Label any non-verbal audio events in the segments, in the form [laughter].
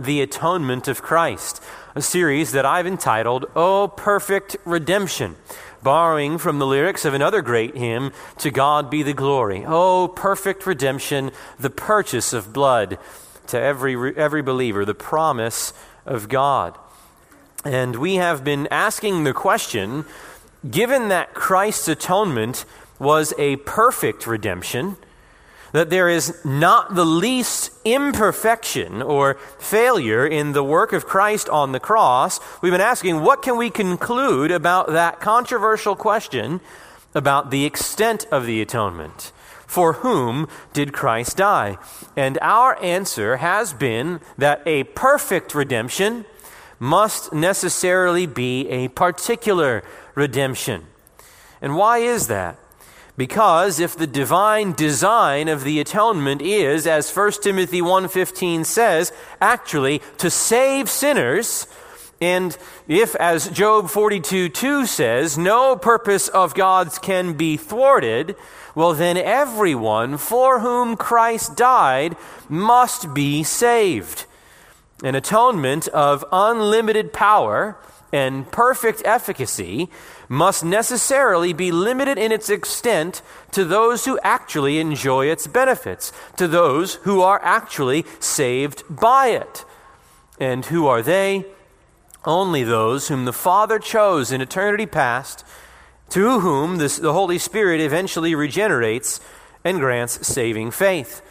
the atonement of Christ, a series that I've entitled, Oh Perfect Redemption, borrowing from the lyrics of another great hymn, To God Be the Glory. Oh Perfect Redemption, the purchase of blood to every, every believer, the promise of God. And we have been asking the question given that Christ's atonement was a perfect redemption, that there is not the least imperfection or failure in the work of Christ on the cross, we've been asking what can we conclude about that controversial question about the extent of the atonement? For whom did Christ die? And our answer has been that a perfect redemption must necessarily be a particular redemption. And why is that? Because if the divine design of the atonement is as 1 Timothy 1:15 says, actually to save sinners, and if as Job 42:2 says, no purpose of God's can be thwarted, well then everyone for whom Christ died must be saved. An atonement of unlimited power and perfect efficacy must necessarily be limited in its extent to those who actually enjoy its benefits, to those who are actually saved by it. And who are they? Only those whom the Father chose in eternity past, to whom this, the Holy Spirit eventually regenerates and grants saving faith.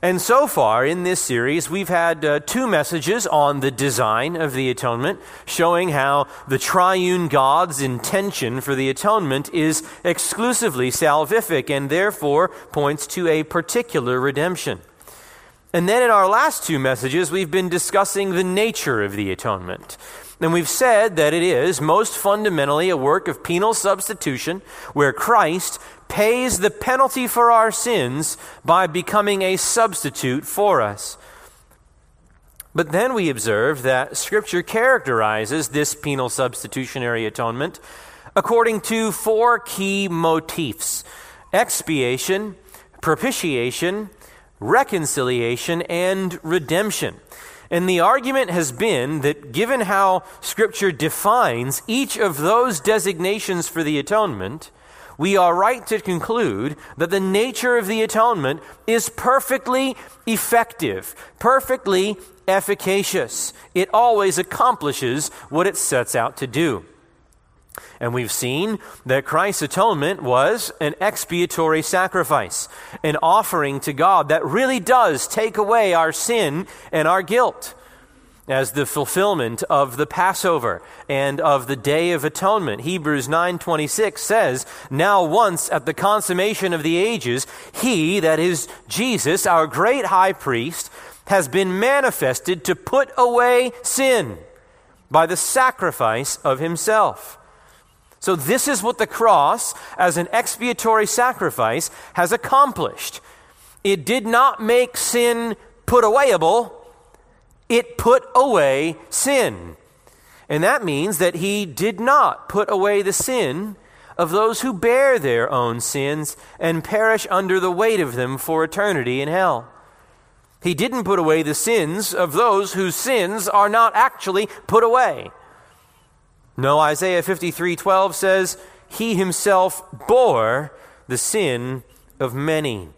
And so far in this series, we've had uh, two messages on the design of the atonement, showing how the triune God's intention for the atonement is exclusively salvific and therefore points to a particular redemption. And then in our last two messages, we've been discussing the nature of the atonement. And we've said that it is most fundamentally a work of penal substitution where Christ pays the penalty for our sins by becoming a substitute for us. But then we observe that Scripture characterizes this penal substitutionary atonement according to four key motifs expiation, propitiation, reconciliation, and redemption. And the argument has been that given how Scripture defines each of those designations for the atonement, we are right to conclude that the nature of the atonement is perfectly effective, perfectly efficacious. It always accomplishes what it sets out to do. And we've seen that Christ's atonement was an expiatory sacrifice, an offering to God that really does take away our sin and our guilt as the fulfillment of the Passover and of the Day of Atonement. Hebrews 9:26 says, "Now once at the consummation of the ages, he that is Jesus, our great high priest, has been manifested to put away sin by the sacrifice of himself." So this is what the cross as an expiatory sacrifice has accomplished. It did not make sin put awayable it put away sin. And that means that he did not put away the sin of those who bear their own sins and perish under the weight of them for eternity in hell. He didn't put away the sins of those whose sins are not actually put away. No, Isaiah 53:12 says, "He himself bore the sin of many."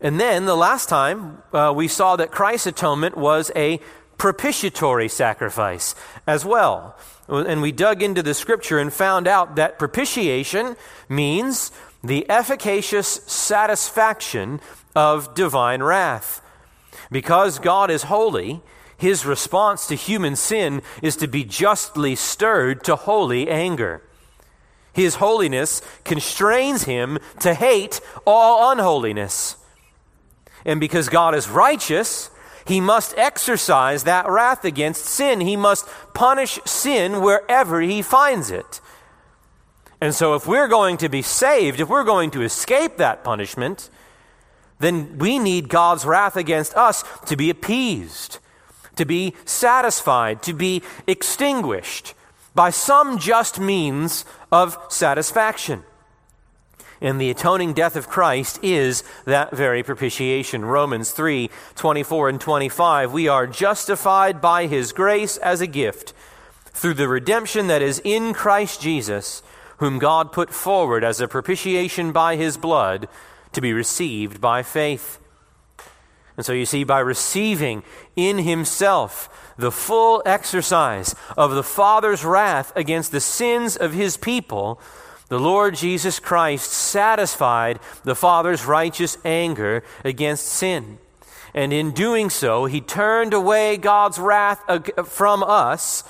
And then the last time uh, we saw that Christ's atonement was a propitiatory sacrifice as well. And we dug into the scripture and found out that propitiation means the efficacious satisfaction of divine wrath. Because God is holy, his response to human sin is to be justly stirred to holy anger. His holiness constrains him to hate all unholiness. And because God is righteous, he must exercise that wrath against sin. He must punish sin wherever he finds it. And so, if we're going to be saved, if we're going to escape that punishment, then we need God's wrath against us to be appeased, to be satisfied, to be extinguished by some just means of satisfaction. And the atoning death of Christ is that very propitiation. Romans 3 24 and 25. We are justified by his grace as a gift through the redemption that is in Christ Jesus, whom God put forward as a propitiation by his blood to be received by faith. And so you see, by receiving in himself the full exercise of the Father's wrath against the sins of his people, the Lord Jesus Christ satisfied the Father's righteous anger against sin. And in doing so, he turned away God's wrath from us,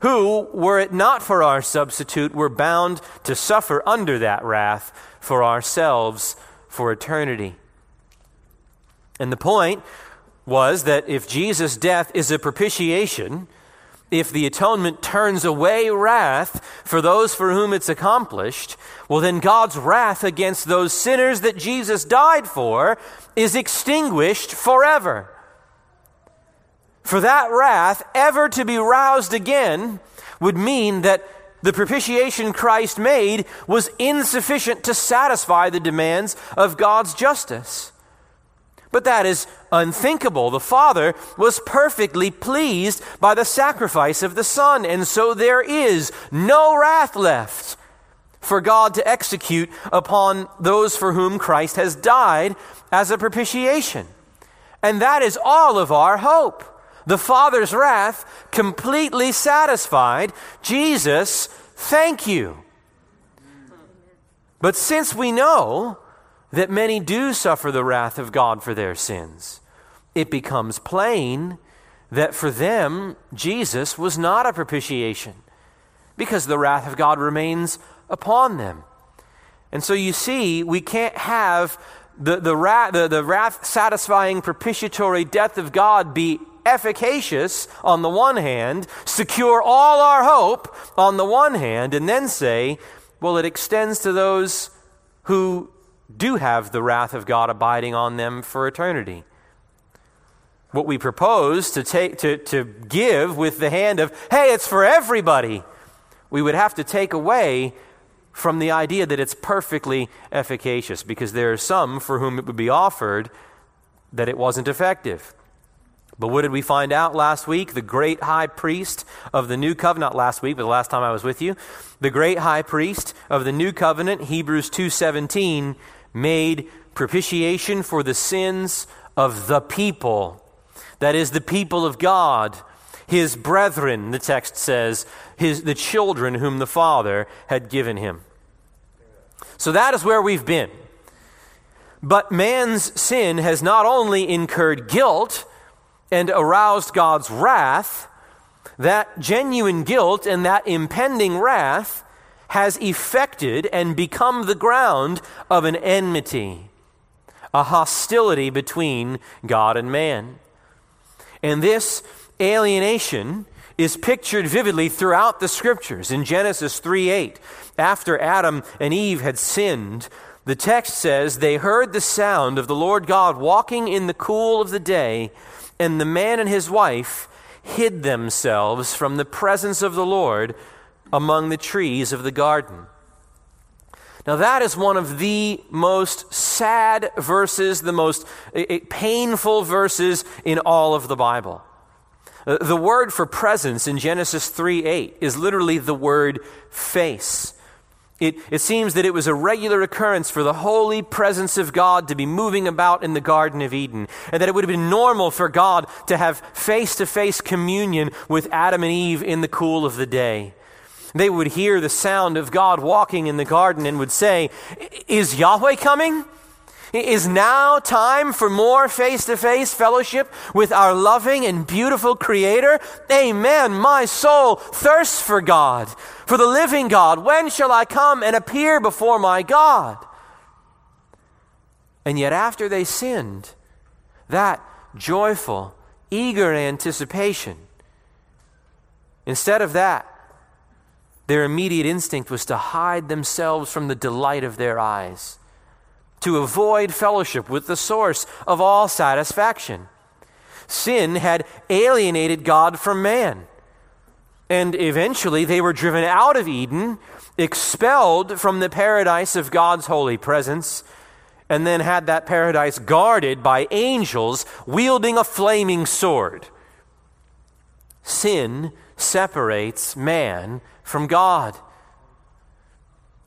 who, were it not for our substitute, were bound to suffer under that wrath for ourselves for eternity. And the point was that if Jesus' death is a propitiation, if the atonement turns away wrath for those for whom it's accomplished, well, then God's wrath against those sinners that Jesus died for is extinguished forever. For that wrath ever to be roused again would mean that the propitiation Christ made was insufficient to satisfy the demands of God's justice. But that is unthinkable. The Father was perfectly pleased by the sacrifice of the Son, and so there is no wrath left for God to execute upon those for whom Christ has died as a propitiation. And that is all of our hope. The Father's wrath completely satisfied. Jesus, thank you. But since we know that many do suffer the wrath of God for their sins, it becomes plain that for them, Jesus was not a propitiation because the wrath of God remains upon them. And so you see, we can't have the, the, wrath, the, the wrath satisfying propitiatory death of God be efficacious on the one hand, secure all our hope on the one hand, and then say, well, it extends to those who do have the wrath of God abiding on them for eternity. What we propose to, take, to, to give with the hand of, hey, it's for everybody, we would have to take away from the idea that it's perfectly efficacious because there are some for whom it would be offered that it wasn't effective. But what did we find out last week? The great high priest of the new covenant, last week, but the last time I was with you, the great high priest of the new covenant, Hebrews 2:17, made propitiation for the sins of the people. That is, the people of God, his brethren, the text says, his, the children whom the Father had given him. So that is where we've been. But man's sin has not only incurred guilt and aroused God's wrath, that genuine guilt and that impending wrath has effected and become the ground of an enmity, a hostility between God and man. And this alienation is pictured vividly throughout the scriptures. In Genesis 3 8, after Adam and Eve had sinned, the text says, They heard the sound of the Lord God walking in the cool of the day, and the man and his wife hid themselves from the presence of the Lord among the trees of the garden. Now, that is one of the most sad verses, the most painful verses in all of the Bible. Uh, the word for presence in Genesis 3 8 is literally the word face. It, it seems that it was a regular occurrence for the holy presence of God to be moving about in the Garden of Eden, and that it would have been normal for God to have face to face communion with Adam and Eve in the cool of the day. They would hear the sound of God walking in the garden and would say, Is Yahweh coming? Is now time for more face to face fellowship with our loving and beautiful Creator? Amen. My soul thirsts for God, for the living God. When shall I come and appear before my God? And yet, after they sinned, that joyful, eager anticipation, instead of that, their immediate instinct was to hide themselves from the delight of their eyes, to avoid fellowship with the source of all satisfaction. Sin had alienated God from man. And eventually they were driven out of Eden, expelled from the paradise of God's holy presence, and then had that paradise guarded by angels wielding a flaming sword. Sin separates man from God.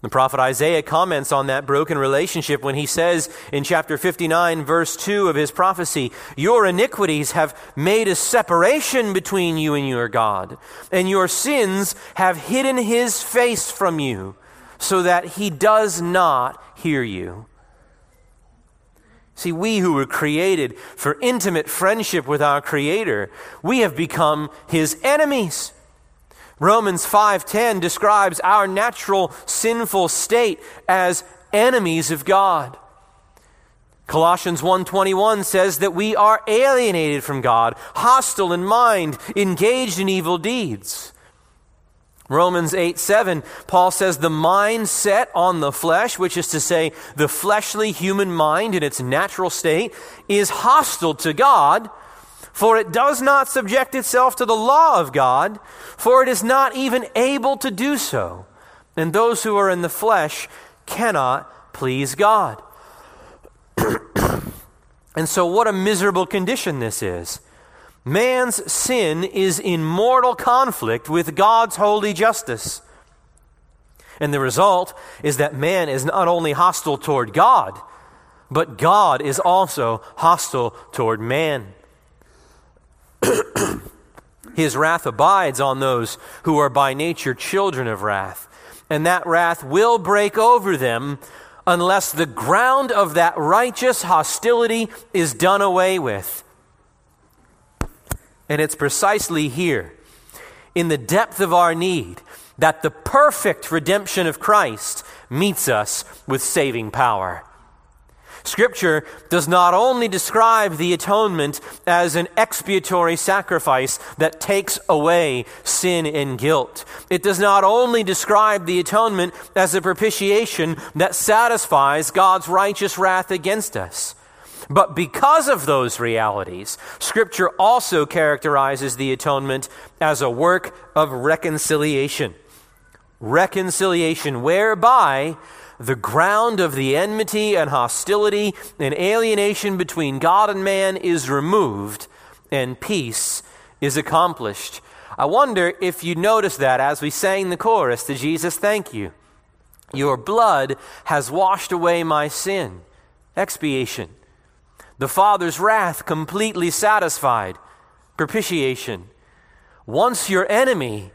The prophet Isaiah comments on that broken relationship when he says in chapter 59, verse 2 of his prophecy, Your iniquities have made a separation between you and your God, and your sins have hidden his face from you, so that he does not hear you. See, we who were created for intimate friendship with our Creator, we have become his enemies. Romans 5:10 describes our natural sinful state as enemies of God. Colossians 1:21 says that we are alienated from God, hostile in mind, engaged in evil deeds. Romans 8 7, Paul says the mind set on the flesh, which is to say, the fleshly human mind in its natural state, is hostile to God for it does not subject itself to the law of God, for it is not even able to do so. And those who are in the flesh cannot please God. [clears throat] and so, what a miserable condition this is. Man's sin is in mortal conflict with God's holy justice. And the result is that man is not only hostile toward God, but God is also hostile toward man. [coughs] His wrath abides on those who are by nature children of wrath, and that wrath will break over them unless the ground of that righteous hostility is done away with. And it's precisely here, in the depth of our need, that the perfect redemption of Christ meets us with saving power. Scripture does not only describe the atonement as an expiatory sacrifice that takes away sin and guilt. It does not only describe the atonement as a propitiation that satisfies God's righteous wrath against us. But because of those realities, Scripture also characterizes the atonement as a work of reconciliation. Reconciliation whereby the ground of the enmity and hostility and alienation between God and man is removed and peace is accomplished. I wonder if you noticed that as we sang the chorus to Jesus, thank you. Your blood has washed away my sin. Expiation. The Father's wrath completely satisfied. Propitiation. Once your enemy,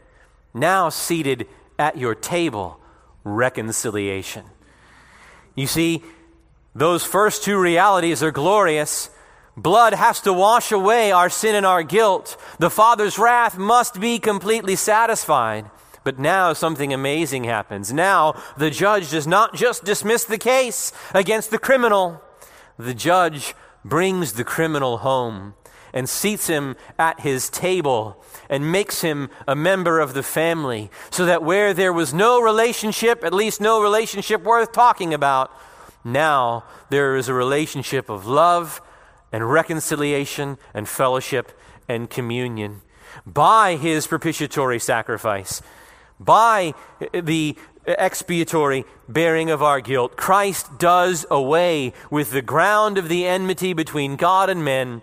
now seated at your table. Reconciliation. You see, those first two realities are glorious. Blood has to wash away our sin and our guilt. The Father's wrath must be completely satisfied. But now something amazing happens. Now the judge does not just dismiss the case against the criminal, the judge brings the criminal home and seats him at his table and makes him a member of the family, so that where there was no relationship, at least no relationship worth talking about, now there is a relationship of love and reconciliation and fellowship and communion. By his propitiatory sacrifice, by the expiatory bearing of our guilt, Christ does away with the ground of the enmity between God and men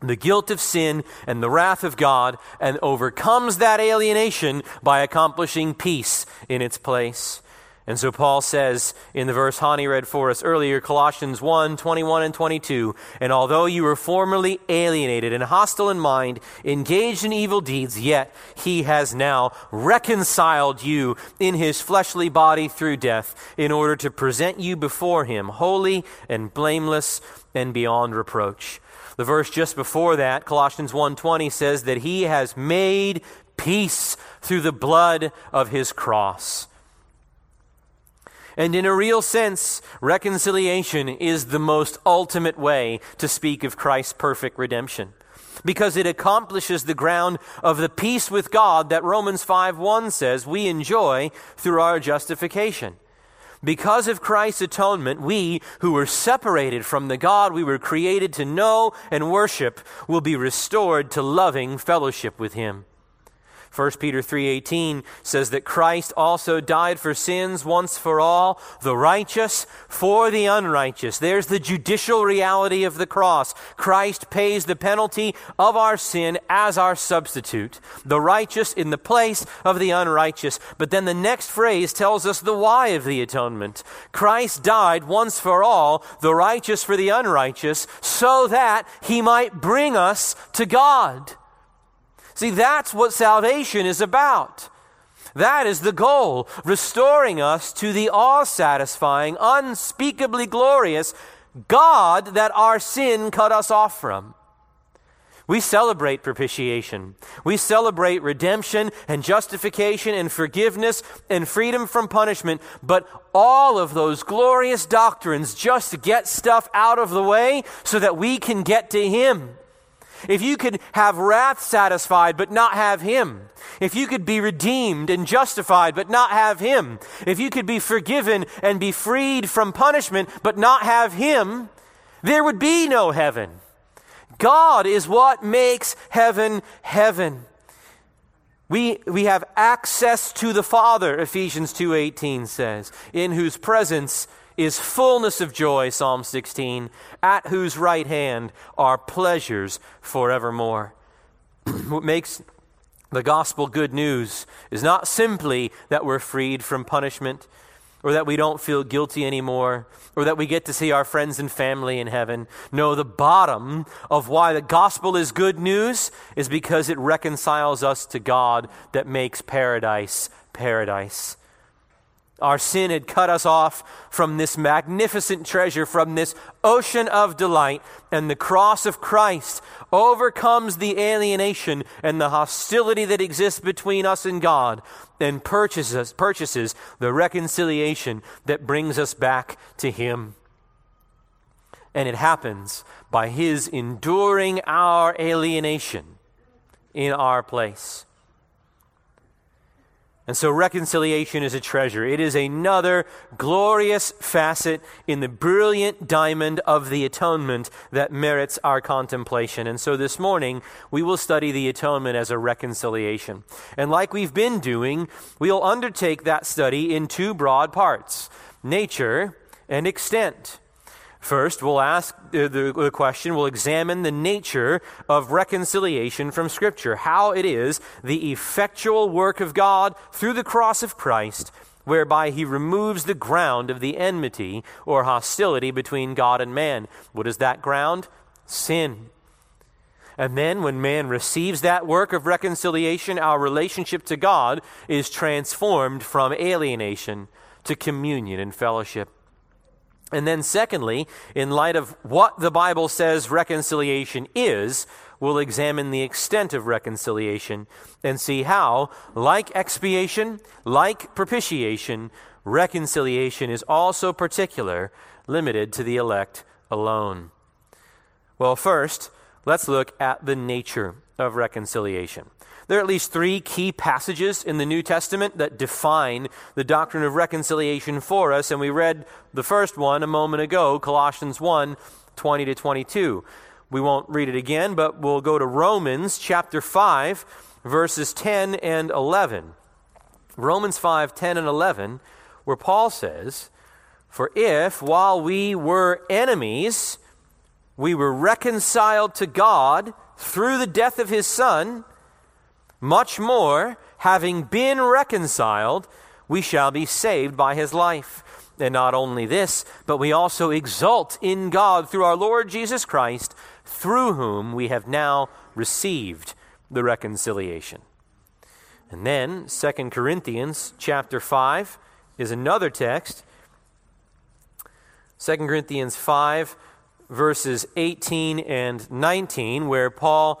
the guilt of sin and the wrath of God and overcomes that alienation by accomplishing peace in its place. And so Paul says in the verse Hani read for us earlier, Colossians 1 21 and 22, and although you were formerly alienated and hostile in mind, engaged in evil deeds, yet he has now reconciled you in his fleshly body through death, in order to present you before him holy and blameless and beyond reproach. The verse just before that, Colossians 1:20 says that he has made peace through the blood of his cross. And in a real sense, reconciliation is the most ultimate way to speak of Christ's perfect redemption because it accomplishes the ground of the peace with God that Romans 5:1 says we enjoy through our justification. Because of Christ's atonement, we who were separated from the God we were created to know and worship will be restored to loving fellowship with Him. 1 Peter 3:18 says that Christ also died for sins once for all, the righteous for the unrighteous. There's the judicial reality of the cross. Christ pays the penalty of our sin as our substitute, the righteous in the place of the unrighteous. But then the next phrase tells us the why of the atonement. Christ died once for all, the righteous for the unrighteous, so that he might bring us to God. See, that's what salvation is about. That is the goal, restoring us to the awe satisfying, unspeakably glorious God that our sin cut us off from. We celebrate propitiation. We celebrate redemption and justification and forgiveness and freedom from punishment. But all of those glorious doctrines just get stuff out of the way so that we can get to Him. If you could have wrath satisfied but not have Him, if you could be redeemed and justified but not have Him, if you could be forgiven and be freed from punishment but not have Him, there would be no heaven. God is what makes heaven heaven. We, we have access to the Father, Ephesians 2.18 says, in whose presence is fullness of joy, Psalm 16, at whose right hand are pleasures forevermore. [clears throat] what makes the gospel good news is not simply that we're freed from punishment or that we don't feel guilty anymore, or that we get to see our friends and family in heaven. No, the bottom of why the gospel is good news is because it reconciles us to God that makes paradise paradise. Our sin had cut us off from this magnificent treasure, from this ocean of delight, and the cross of Christ overcomes the alienation and the hostility that exists between us and God and purchases, purchases the reconciliation that brings us back to Him. And it happens by His enduring our alienation in our place. And so reconciliation is a treasure. It is another glorious facet in the brilliant diamond of the atonement that merits our contemplation. And so this morning, we will study the atonement as a reconciliation. And like we've been doing, we'll undertake that study in two broad parts nature and extent. First, we'll ask uh, the, the, question, we'll examine the nature of reconciliation from Scripture, how it is the effectual work of God through the cross of Christ, whereby he removes the ground of the enmity or hostility between God and man. What is that ground? Sin. And then, when man receives that work of reconciliation, our relationship to God is transformed from alienation to communion and fellowship. And then, secondly, in light of what the Bible says reconciliation is, we'll examine the extent of reconciliation and see how, like expiation, like propitiation, reconciliation is also particular, limited to the elect alone. Well, first, let's look at the nature of reconciliation. There are at least three key passages in the New Testament that define the doctrine of reconciliation for us, and we read the first one a moment ago, Colossians 1 20 to 22. We won't read it again, but we'll go to Romans chapter 5, verses 10 and 11. Romans 5 10 and 11, where Paul says, For if, while we were enemies, we were reconciled to God through the death of his Son, much more, having been reconciled, we shall be saved by his life. And not only this, but we also exult in God through our Lord Jesus Christ, through whom we have now received the reconciliation. And then 2 Corinthians chapter 5 is another text. 2 Corinthians 5 verses 18 and 19 where Paul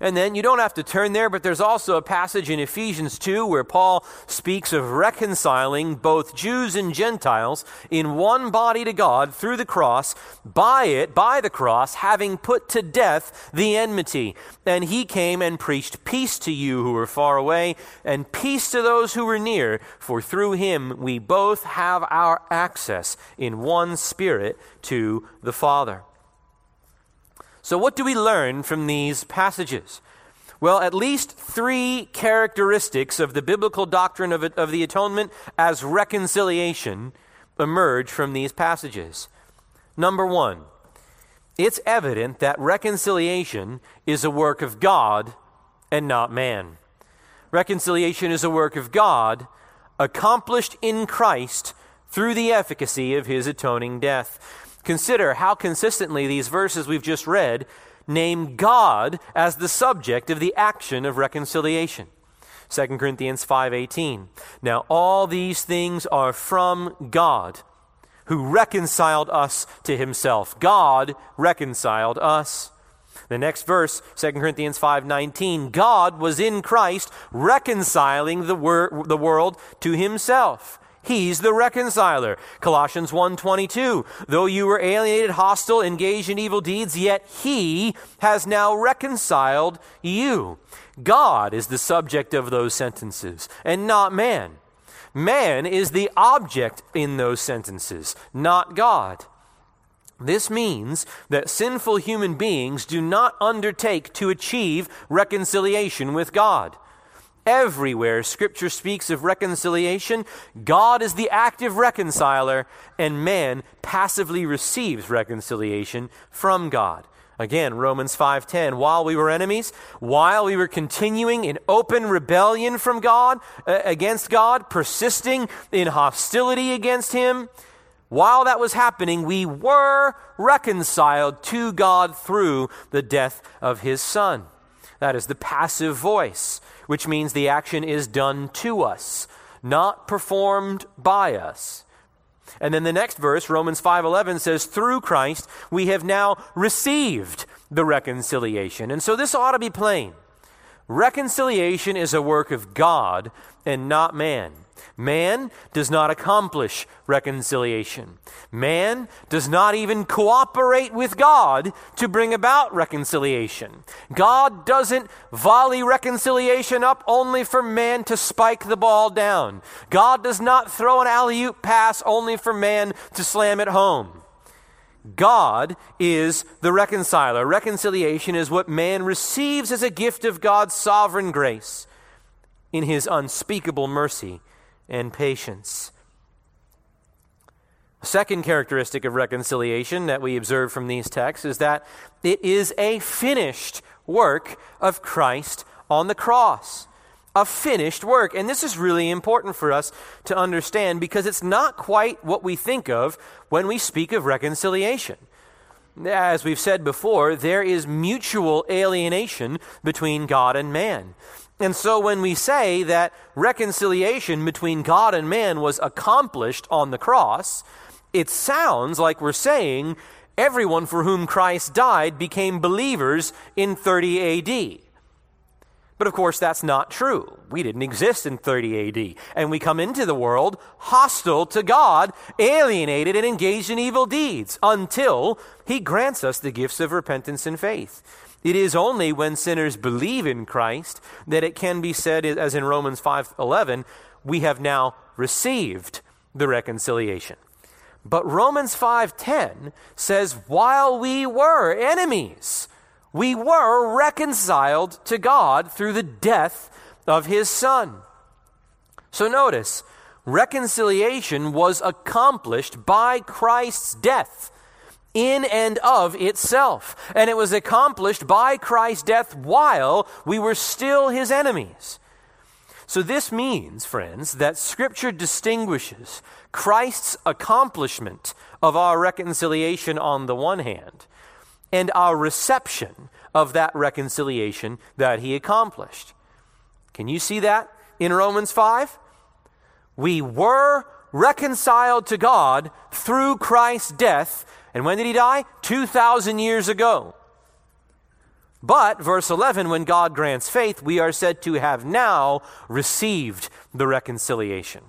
And then you don't have to turn there, but there's also a passage in Ephesians 2 where Paul speaks of reconciling both Jews and Gentiles in one body to God through the cross, by it, by the cross, having put to death the enmity. And he came and preached peace to you who were far away, and peace to those who were near, for through him we both have our access in one spirit to the Father. So, what do we learn from these passages? Well, at least three characteristics of the biblical doctrine of, of the atonement as reconciliation emerge from these passages. Number one, it's evident that reconciliation is a work of God and not man. Reconciliation is a work of God accomplished in Christ through the efficacy of his atoning death. Consider how consistently these verses we've just read name God as the subject of the action of reconciliation. 2 Corinthians 5:18. Now all these things are from God, who reconciled us to himself. God reconciled us. The next verse, 2 Corinthians 5:19, God was in Christ reconciling the, wor- the world to himself He's the reconciler. Colossians 1:22. Though you were alienated, hostile, engaged in evil deeds, yet he has now reconciled you. God is the subject of those sentences and not man. Man is the object in those sentences, not God. This means that sinful human beings do not undertake to achieve reconciliation with God. Everywhere Scripture speaks of reconciliation, God is the active reconciler, and man passively receives reconciliation from God. Again, Romans 5:10, while we were enemies, while we were continuing in open rebellion from God uh, against God, persisting in hostility against him, while that was happening, we were reconciled to God through the death of his son. That is the passive voice which means the action is done to us, not performed by us. And then the next verse, Romans 5:11 says through Christ we have now received the reconciliation. And so this ought to be plain. Reconciliation is a work of God and not man. Man does not accomplish reconciliation. Man does not even cooperate with God to bring about reconciliation. God doesn't volley reconciliation up only for man to spike the ball down. God does not throw an alley oop pass only for man to slam it home. God is the reconciler. Reconciliation is what man receives as a gift of God's sovereign grace in his unspeakable mercy and patience. A second characteristic of reconciliation that we observe from these texts is that it is a finished work of Christ on the cross. A finished work. And this is really important for us to understand because it's not quite what we think of when we speak of reconciliation. As we've said before, there is mutual alienation between God and man. And so when we say that reconciliation between God and man was accomplished on the cross, it sounds like we're saying everyone for whom Christ died became believers in 30 AD. But of course, that's not true. We didn't exist in 30 AD. And we come into the world hostile to God, alienated, and engaged in evil deeds until He grants us the gifts of repentance and faith. It is only when sinners believe in Christ that it can be said, as in Romans 5:11, we have now received the reconciliation. But Romans 5:10 says, while we were enemies, we were reconciled to God through the death of his son. So notice, reconciliation was accomplished by Christ's death in and of itself. And it was accomplished by Christ's death while we were still his enemies. So, this means, friends, that Scripture distinguishes Christ's accomplishment of our reconciliation on the one hand and our reception of that reconciliation that he accomplished. Can you see that in Romans 5? We were reconciled to God through Christ's death and when did he die? 2,000 years ago. But, verse 11, when God grants faith, we are said to have now received the reconciliation.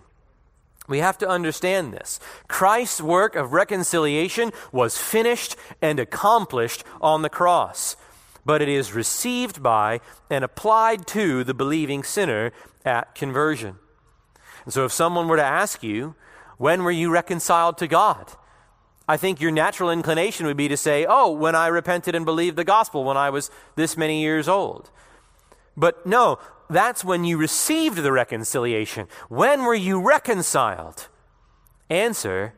We have to understand this. Christ's work of reconciliation was finished and accomplished on the cross, but it is received by and applied to the believing sinner at conversion. And so, if someone were to ask you, when were you reconciled to God? I think your natural inclination would be to say, oh, when I repented and believed the gospel when I was this many years old. But no, that's when you received the reconciliation. When were you reconciled? Answer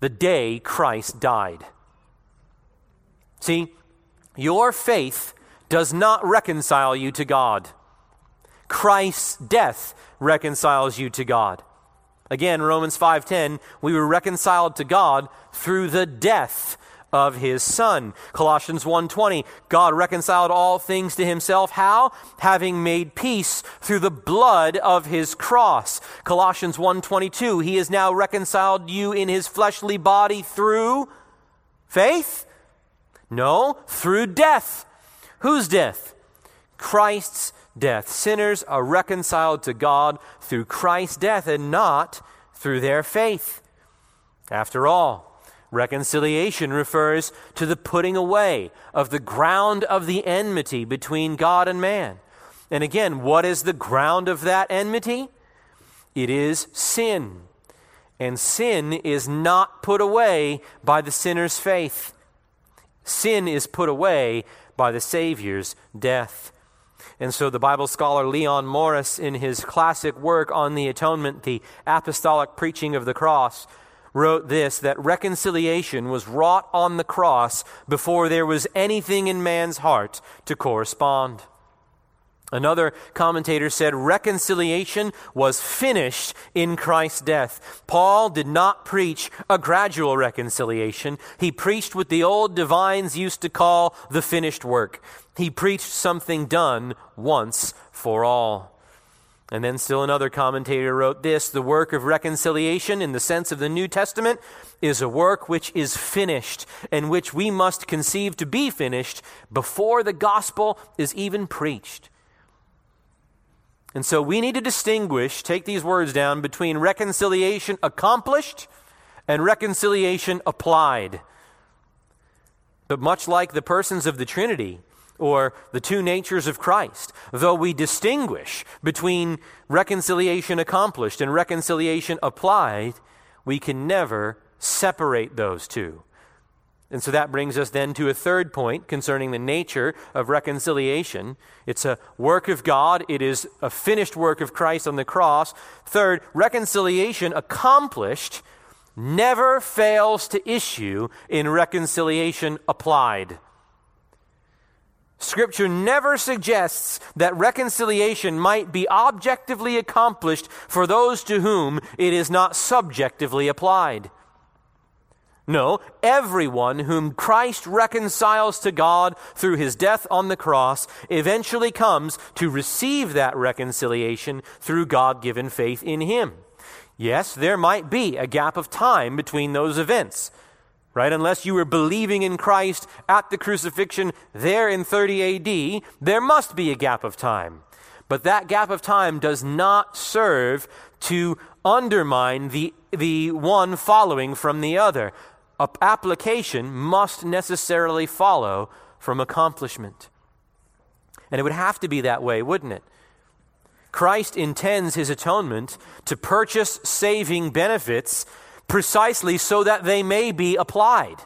the day Christ died. See, your faith does not reconcile you to God. Christ's death reconciles you to God. Again, Romans 5:10, we were reconciled to God through the death of his son. Colossians 1:20, God reconciled all things to himself how? Having made peace through the blood of his cross. Colossians 1:22, he has now reconciled you in his fleshly body through faith? No, through death. Whose death? Christ's death. Sinners are reconciled to God through Christ's death and not through their faith. After all, reconciliation refers to the putting away of the ground of the enmity between God and man. And again, what is the ground of that enmity? It is sin. And sin is not put away by the sinner's faith. Sin is put away by the Savior's death. And so the Bible scholar Leon Morris, in his classic work on the atonement, The Apostolic Preaching of the Cross, wrote this that reconciliation was wrought on the cross before there was anything in man's heart to correspond. Another commentator said reconciliation was finished in Christ's death. Paul did not preach a gradual reconciliation. He preached what the old divines used to call the finished work. He preached something done once for all. And then still another commentator wrote this the work of reconciliation, in the sense of the New Testament, is a work which is finished and which we must conceive to be finished before the gospel is even preached. And so we need to distinguish, take these words down, between reconciliation accomplished and reconciliation applied. But much like the persons of the Trinity, or the two natures of Christ. Though we distinguish between reconciliation accomplished and reconciliation applied, we can never separate those two. And so that brings us then to a third point concerning the nature of reconciliation. It's a work of God, it is a finished work of Christ on the cross. Third, reconciliation accomplished never fails to issue in reconciliation applied. Scripture never suggests that reconciliation might be objectively accomplished for those to whom it is not subjectively applied. No, everyone whom Christ reconciles to God through his death on the cross eventually comes to receive that reconciliation through God given faith in him. Yes, there might be a gap of time between those events right? Unless you were believing in Christ at the crucifixion there in 30 AD, there must be a gap of time. But that gap of time does not serve to undermine the, the one following from the other. A application must necessarily follow from accomplishment. And it would have to be that way, wouldn't it? Christ intends his atonement to purchase saving benefits precisely so that they may be applied.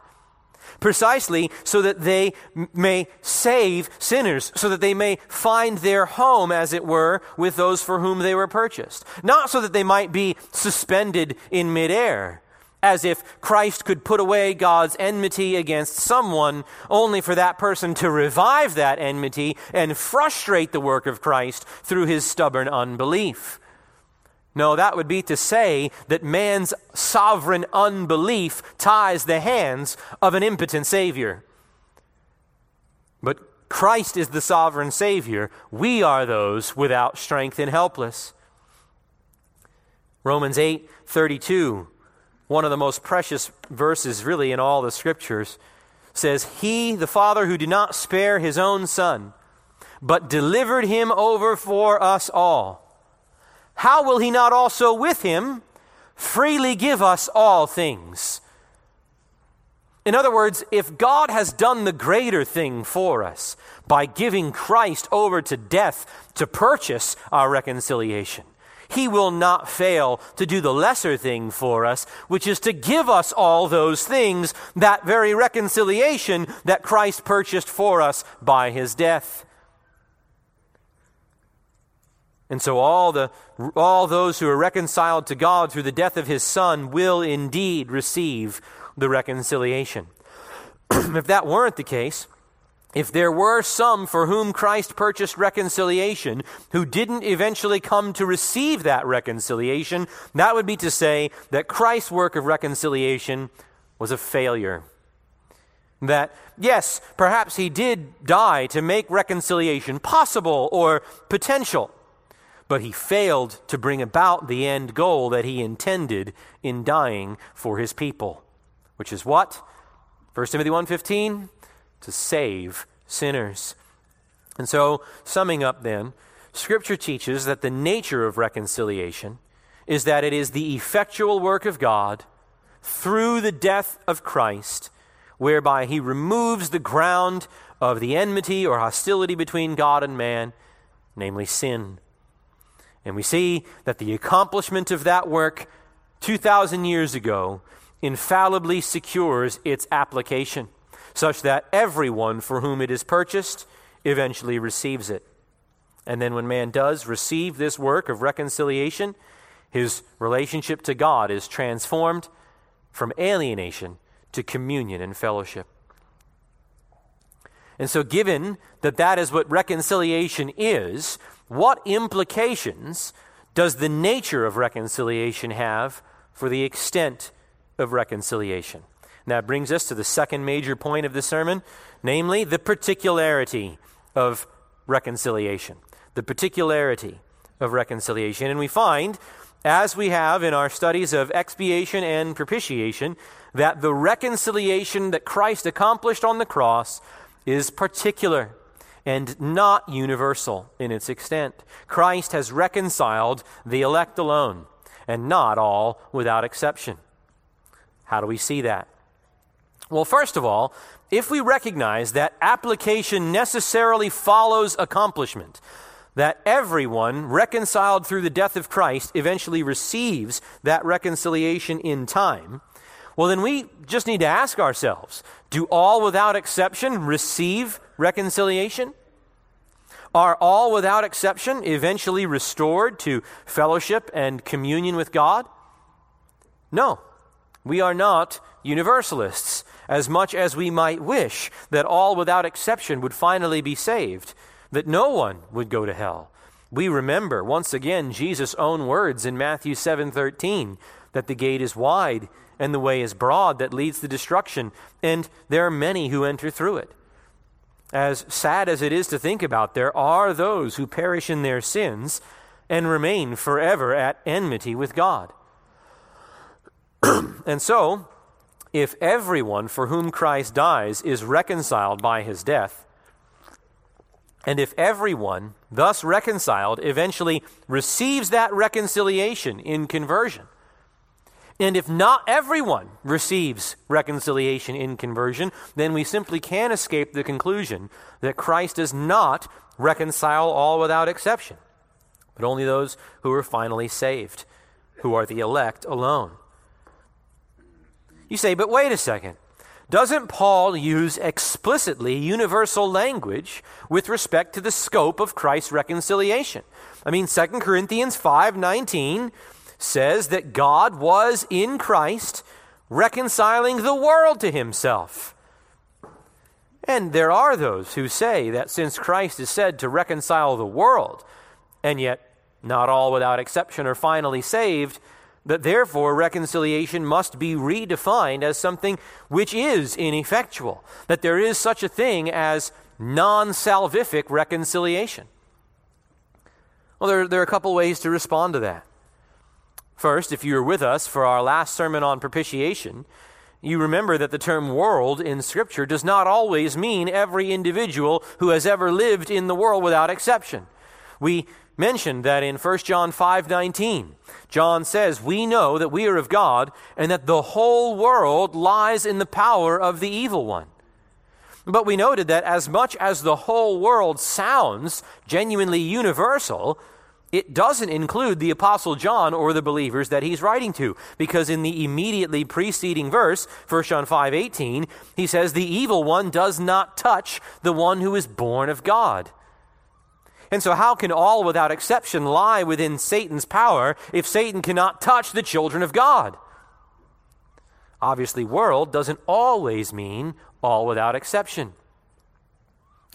Precisely so that they may save sinners, so that they may find their home, as it were, with those for whom they were purchased. Not so that they might be suspended in midair, as if Christ could put away God's enmity against someone only for that person to revive that enmity and frustrate the work of Christ through his stubborn unbelief. No, that would be to say that man's sovereign unbelief ties the hands of an impotent Savior. But Christ is the sovereign Savior. We are those without strength and helpless. Romans 8 32, one of the most precious verses really in all the scriptures, says, He, the Father, who did not spare his own Son, but delivered him over for us all, how will he not also with him freely give us all things? In other words, if God has done the greater thing for us by giving Christ over to death to purchase our reconciliation, he will not fail to do the lesser thing for us, which is to give us all those things, that very reconciliation that Christ purchased for us by his death. And so all, the, all those who are reconciled to God through the death of his Son will indeed receive the reconciliation. [clears throat] if that weren't the case, if there were some for whom Christ purchased reconciliation who didn't eventually come to receive that reconciliation, that would be to say that Christ's work of reconciliation was a failure. That, yes, perhaps he did die to make reconciliation possible or potential, but he failed to bring about the end goal that he intended in dying for his people, which is what? 1 Timothy 1:15 to save sinners. And so, summing up then, Scripture teaches that the nature of reconciliation is that it is the effectual work of God through the death of Christ, whereby he removes the ground of the enmity or hostility between God and man, namely sin. And we see that the accomplishment of that work 2,000 years ago infallibly secures its application such that everyone for whom it is purchased eventually receives it. And then, when man does receive this work of reconciliation, his relationship to God is transformed from alienation to communion and fellowship. And so, given that that is what reconciliation is, what implications does the nature of reconciliation have for the extent of reconciliation? And that brings us to the second major point of the sermon, namely the particularity of reconciliation. The particularity of reconciliation. And we find, as we have in our studies of expiation and propitiation, that the reconciliation that Christ accomplished on the cross is particular and not universal in its extent. Christ has reconciled the elect alone, and not all without exception. How do we see that? Well, first of all, if we recognize that application necessarily follows accomplishment, that everyone reconciled through the death of Christ eventually receives that reconciliation in time, well, then we just need to ask ourselves do all without exception receive reconciliation? Are all without exception eventually restored to fellowship and communion with God? No, we are not universalists as much as we might wish that all without exception would finally be saved, that no one would go to hell. We remember once again Jesus' own words in Matthew 7:13 that the gate is wide and the way is broad that leads to destruction, and there are many who enter through it. As sad as it is to think about, there are those who perish in their sins and remain forever at enmity with God. [clears throat] and so, if everyone for whom Christ dies is reconciled by his death, and if everyone, thus reconciled, eventually receives that reconciliation in conversion, and if not everyone receives reconciliation in conversion, then we simply can't escape the conclusion that Christ does not reconcile all without exception, but only those who are finally saved, who are the elect alone. You say, but wait a second. Doesn't Paul use explicitly universal language with respect to the scope of Christ's reconciliation? I mean, 2 Corinthians 5:19 says that God was in Christ reconciling the world to himself. And there are those who say that since Christ is said to reconcile the world, and yet not all without exception are finally saved, that therefore reconciliation must be redefined as something which is ineffectual, that there is such a thing as non salvific reconciliation. Well, there, there are a couple ways to respond to that. First, if you were with us for our last sermon on propitiation, You remember that the term world in Scripture does not always mean every individual who has ever lived in the world without exception. We mentioned that in 1 John 5:19. John says, "We know that we are of God and that the whole world lies in the power of the evil one." But we noted that as much as the whole world sounds genuinely universal, it doesn't include the apostle John or the believers that he's writing to because in the immediately preceding verse 1 John 5:18 he says the evil one does not touch the one who is born of God. And so how can all without exception lie within Satan's power if Satan cannot touch the children of God? Obviously world doesn't always mean all without exception.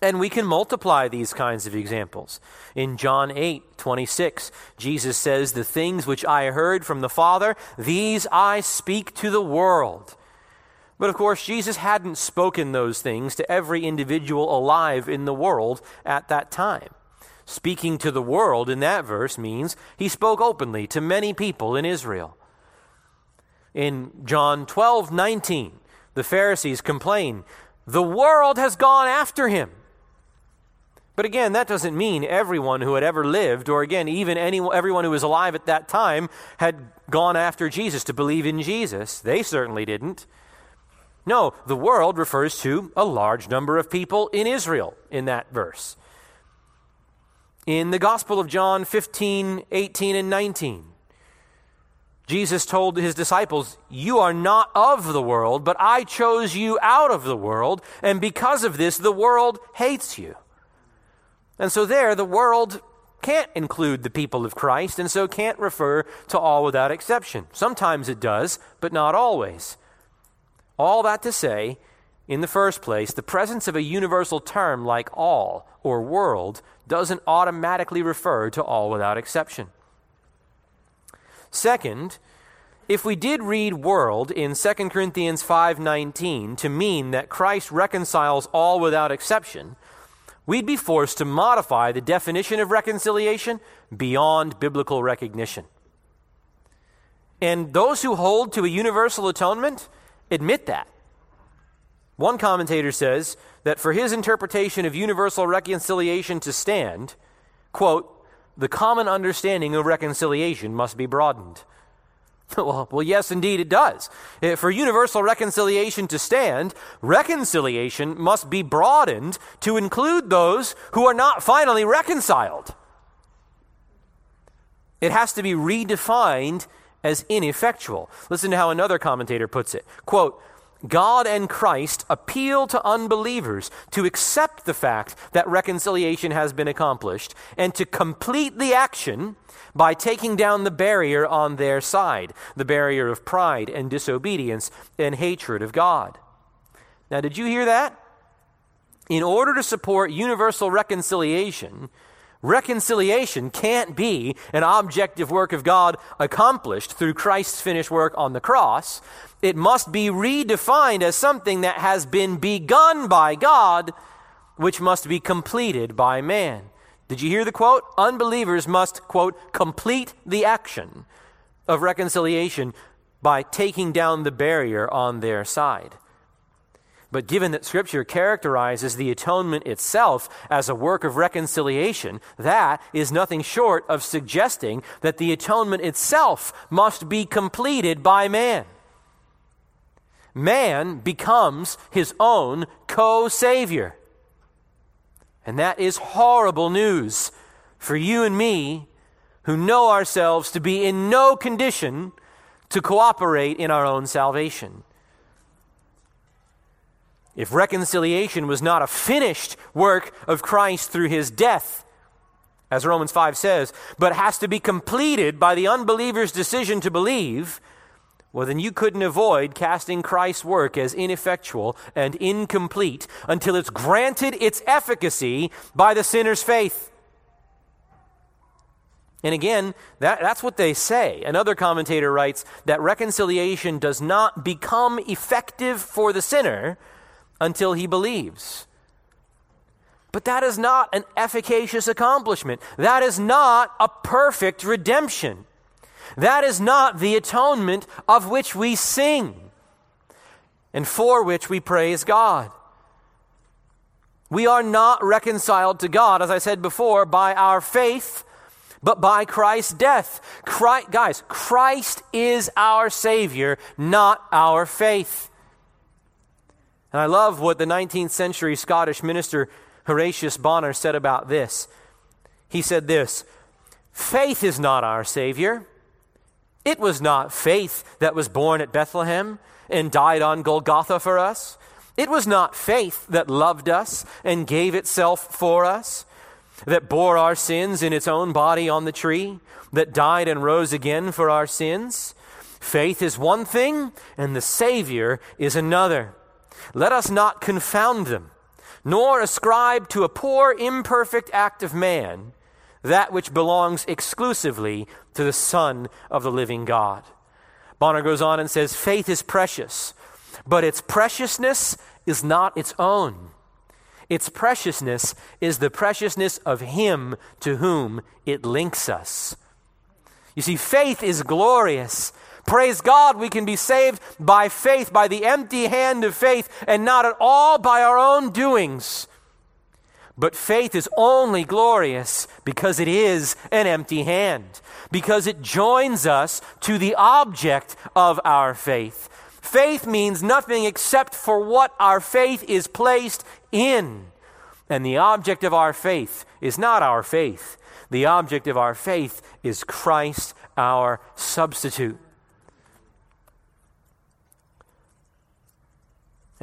And we can multiply these kinds of examples. In John 8, 26, Jesus says, The things which I heard from the Father, these I speak to the world. But of course, Jesus hadn't spoken those things to every individual alive in the world at that time. Speaking to the world in that verse means he spoke openly to many people in Israel. In John 12, 19, the Pharisees complain, The world has gone after him. But again, that doesn't mean everyone who had ever lived, or again, even anyone, everyone who was alive at that time, had gone after Jesus to believe in Jesus. They certainly didn't. No, the world refers to a large number of people in Israel in that verse. In the Gospel of John 15, 18, and 19, Jesus told his disciples, You are not of the world, but I chose you out of the world, and because of this, the world hates you. And so there, the world can't include the people of Christ, and so can't refer to all without exception. Sometimes it does, but not always. All that to say, in the first place, the presence of a universal term like all or world doesn't automatically refer to all without exception. Second, if we did read world in 2 Corinthians 5:19 to mean that Christ reconciles all without exception, we'd be forced to modify the definition of reconciliation beyond biblical recognition. And those who hold to a universal atonement admit that. One commentator says that for his interpretation of universal reconciliation to stand, quote, the common understanding of reconciliation must be broadened. [laughs] Well, well, yes, indeed, it does. Eh, for universal reconciliation to stand, reconciliation must be broadened to include those who are not finally reconciled. It has to be redefined as ineffectual. Listen to how another commentator puts it. Quote, God and Christ appeal to unbelievers to accept the fact that reconciliation has been accomplished and to complete the action by taking down the barrier on their side, the barrier of pride and disobedience and hatred of God. Now, did you hear that? In order to support universal reconciliation, reconciliation can't be an objective work of God accomplished through Christ's finished work on the cross. It must be redefined as something that has been begun by God, which must be completed by man. Did you hear the quote? Unbelievers must, quote, complete the action of reconciliation by taking down the barrier on their side. But given that Scripture characterizes the atonement itself as a work of reconciliation, that is nothing short of suggesting that the atonement itself must be completed by man. Man becomes his own co savior. And that is horrible news for you and me who know ourselves to be in no condition to cooperate in our own salvation. If reconciliation was not a finished work of Christ through his death, as Romans 5 says, but has to be completed by the unbeliever's decision to believe, well, then you couldn't avoid casting Christ's work as ineffectual and incomplete until it's granted its efficacy by the sinner's faith. And again, that, that's what they say. Another commentator writes that reconciliation does not become effective for the sinner until he believes. But that is not an efficacious accomplishment. That is not a perfect redemption. That is not the atonement of which we sing. and for which we praise God. We are not reconciled to God, as I said before, by our faith, but by Christ's death. Christ, guys, Christ is our Savior, not our faith. And I love what the 19th century Scottish minister Horatius Bonar said about this. He said this Faith is not our Savior. It was not faith that was born at Bethlehem and died on Golgotha for us. It was not faith that loved us and gave itself for us, that bore our sins in its own body on the tree, that died and rose again for our sins. Faith is one thing, and the Savior is another. Let us not confound them, nor ascribe to a poor, imperfect act of man that which belongs exclusively to the Son of the living God. Bonar goes on and says, Faith is precious, but its preciousness is not its own. Its preciousness is the preciousness of Him to whom it links us. You see, faith is glorious. Praise God, we can be saved by faith, by the empty hand of faith, and not at all by our own doings. But faith is only glorious because it is an empty hand, because it joins us to the object of our faith. Faith means nothing except for what our faith is placed in. And the object of our faith is not our faith. The object of our faith is Christ, our substitute.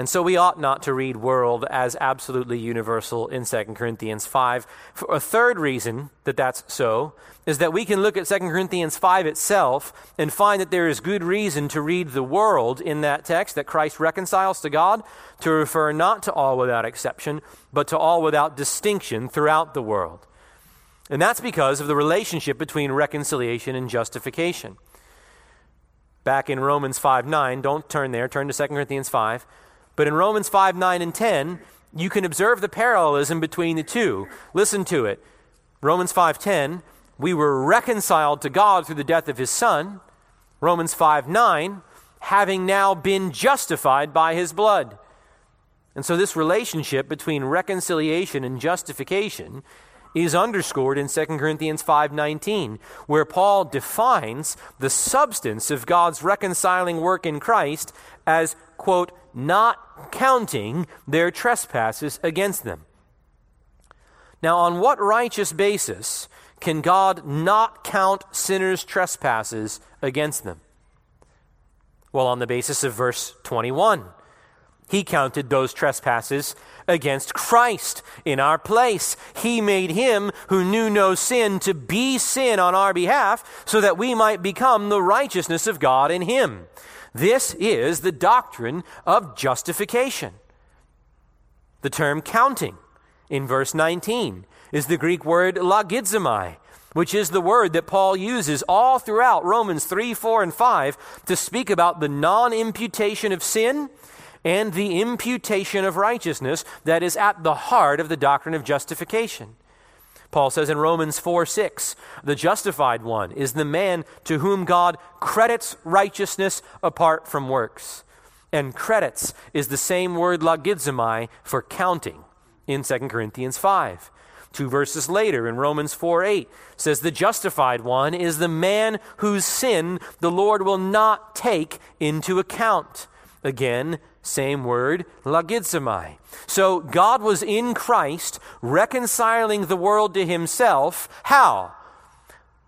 And so we ought not to read world as absolutely universal in 2 Corinthians 5. For a third reason that that's so is that we can look at 2 Corinthians 5 itself and find that there is good reason to read the world in that text that Christ reconciles to God to refer not to all without exception, but to all without distinction throughout the world. And that's because of the relationship between reconciliation and justification. Back in Romans 5 9, don't turn there, turn to 2 Corinthians 5. But in Romans 5, 9, and 10, you can observe the parallelism between the two. Listen to it. Romans 5:10, we were reconciled to God through the death of his son. Romans 5, 9, having now been justified by his blood. And so this relationship between reconciliation and justification is underscored in 2 Corinthians 5:19, where Paul defines the substance of God's reconciling work in Christ as quote not counting their trespasses against them. Now, on what righteous basis can God not count sinners' trespasses against them? Well, on the basis of verse 21. He counted those trespasses against Christ in our place. He made him who knew no sin to be sin on our behalf so that we might become the righteousness of God in him. This is the doctrine of justification. The term counting in verse 19 is the Greek word logizomai, which is the word that Paul uses all throughout Romans 3, 4, and 5 to speak about the non imputation of sin and the imputation of righteousness that is at the heart of the doctrine of justification. Paul says in Romans 4 6, the justified one is the man to whom God credits righteousness apart from works. And credits is the same word logizomai for counting in 2 Corinthians 5. Two verses later in Romans 4 8 says, The justified one is the man whose sin the Lord will not take into account. Again, same word, logizomai. So God was in Christ reconciling the world to himself. How?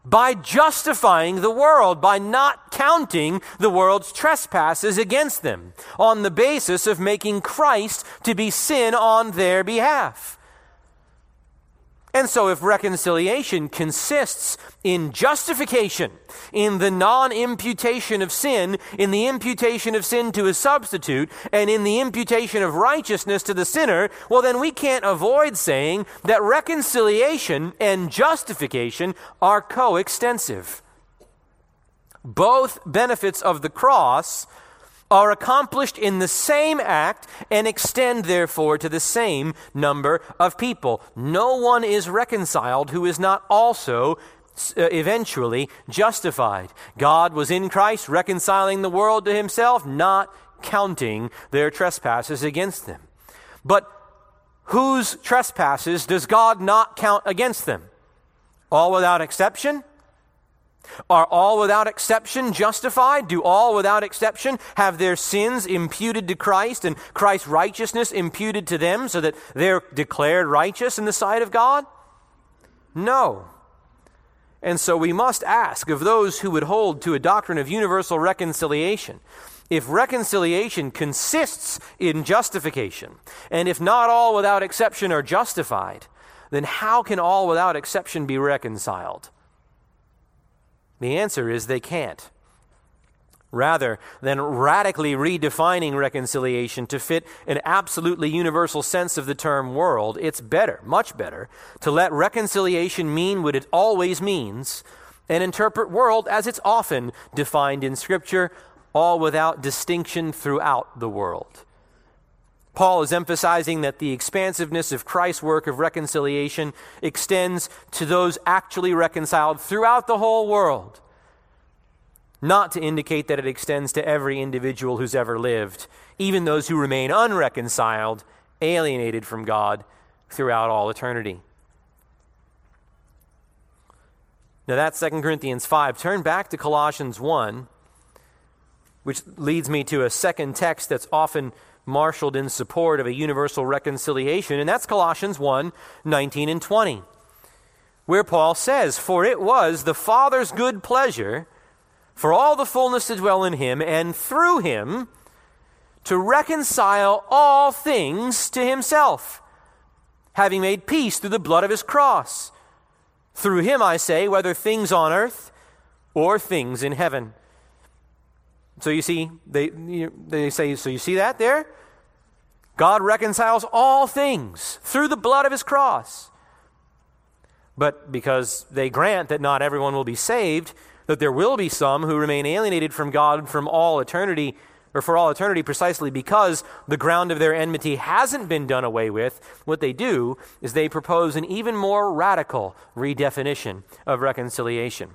By justifying the world, by not counting the world's trespasses against them, on the basis of making Christ to be sin on their behalf. And so, if reconciliation consists in justification, in the non imputation of sin, in the imputation of sin to a substitute, and in the imputation of righteousness to the sinner, well, then we can't avoid saying that reconciliation and justification are coextensive. Both benefits of the cross are accomplished in the same act and extend, therefore, to the same number of people. No one is reconciled who is not also uh, eventually justified. God was in Christ reconciling the world to himself, not counting their trespasses against them. But whose trespasses does God not count against them? All without exception? Are all without exception justified? Do all without exception have their sins imputed to Christ and Christ's righteousness imputed to them so that they're declared righteous in the sight of God? No. And so we must ask of those who would hold to a doctrine of universal reconciliation if reconciliation consists in justification, and if not all without exception are justified, then how can all without exception be reconciled? The answer is they can't. Rather than radically redefining reconciliation to fit an absolutely universal sense of the term world, it's better, much better, to let reconciliation mean what it always means and interpret world as it's often defined in Scripture, all without distinction throughout the world. Paul is emphasizing that the expansiveness of Christ's work of reconciliation extends to those actually reconciled throughout the whole world, not to indicate that it extends to every individual who's ever lived, even those who remain unreconciled, alienated from God throughout all eternity. Now that's 2 Corinthians 5. Turn back to Colossians 1, which leads me to a second text that's often marshaled in support of a universal reconciliation, and that's Colossians 1 19 and 20, where Paul says, For it was the Father's good pleasure for all the fullness to dwell in him, and through him to reconcile all things to himself, having made peace through the blood of his cross. Through him, I say, whether things on earth or things in heaven. So you see, they, they say, so you see that there? God reconciles all things through the blood of his cross. But because they grant that not everyone will be saved, that there will be some who remain alienated from God from all eternity, or for all eternity, precisely because the ground of their enmity hasn't been done away with, what they do is they propose an even more radical redefinition of reconciliation.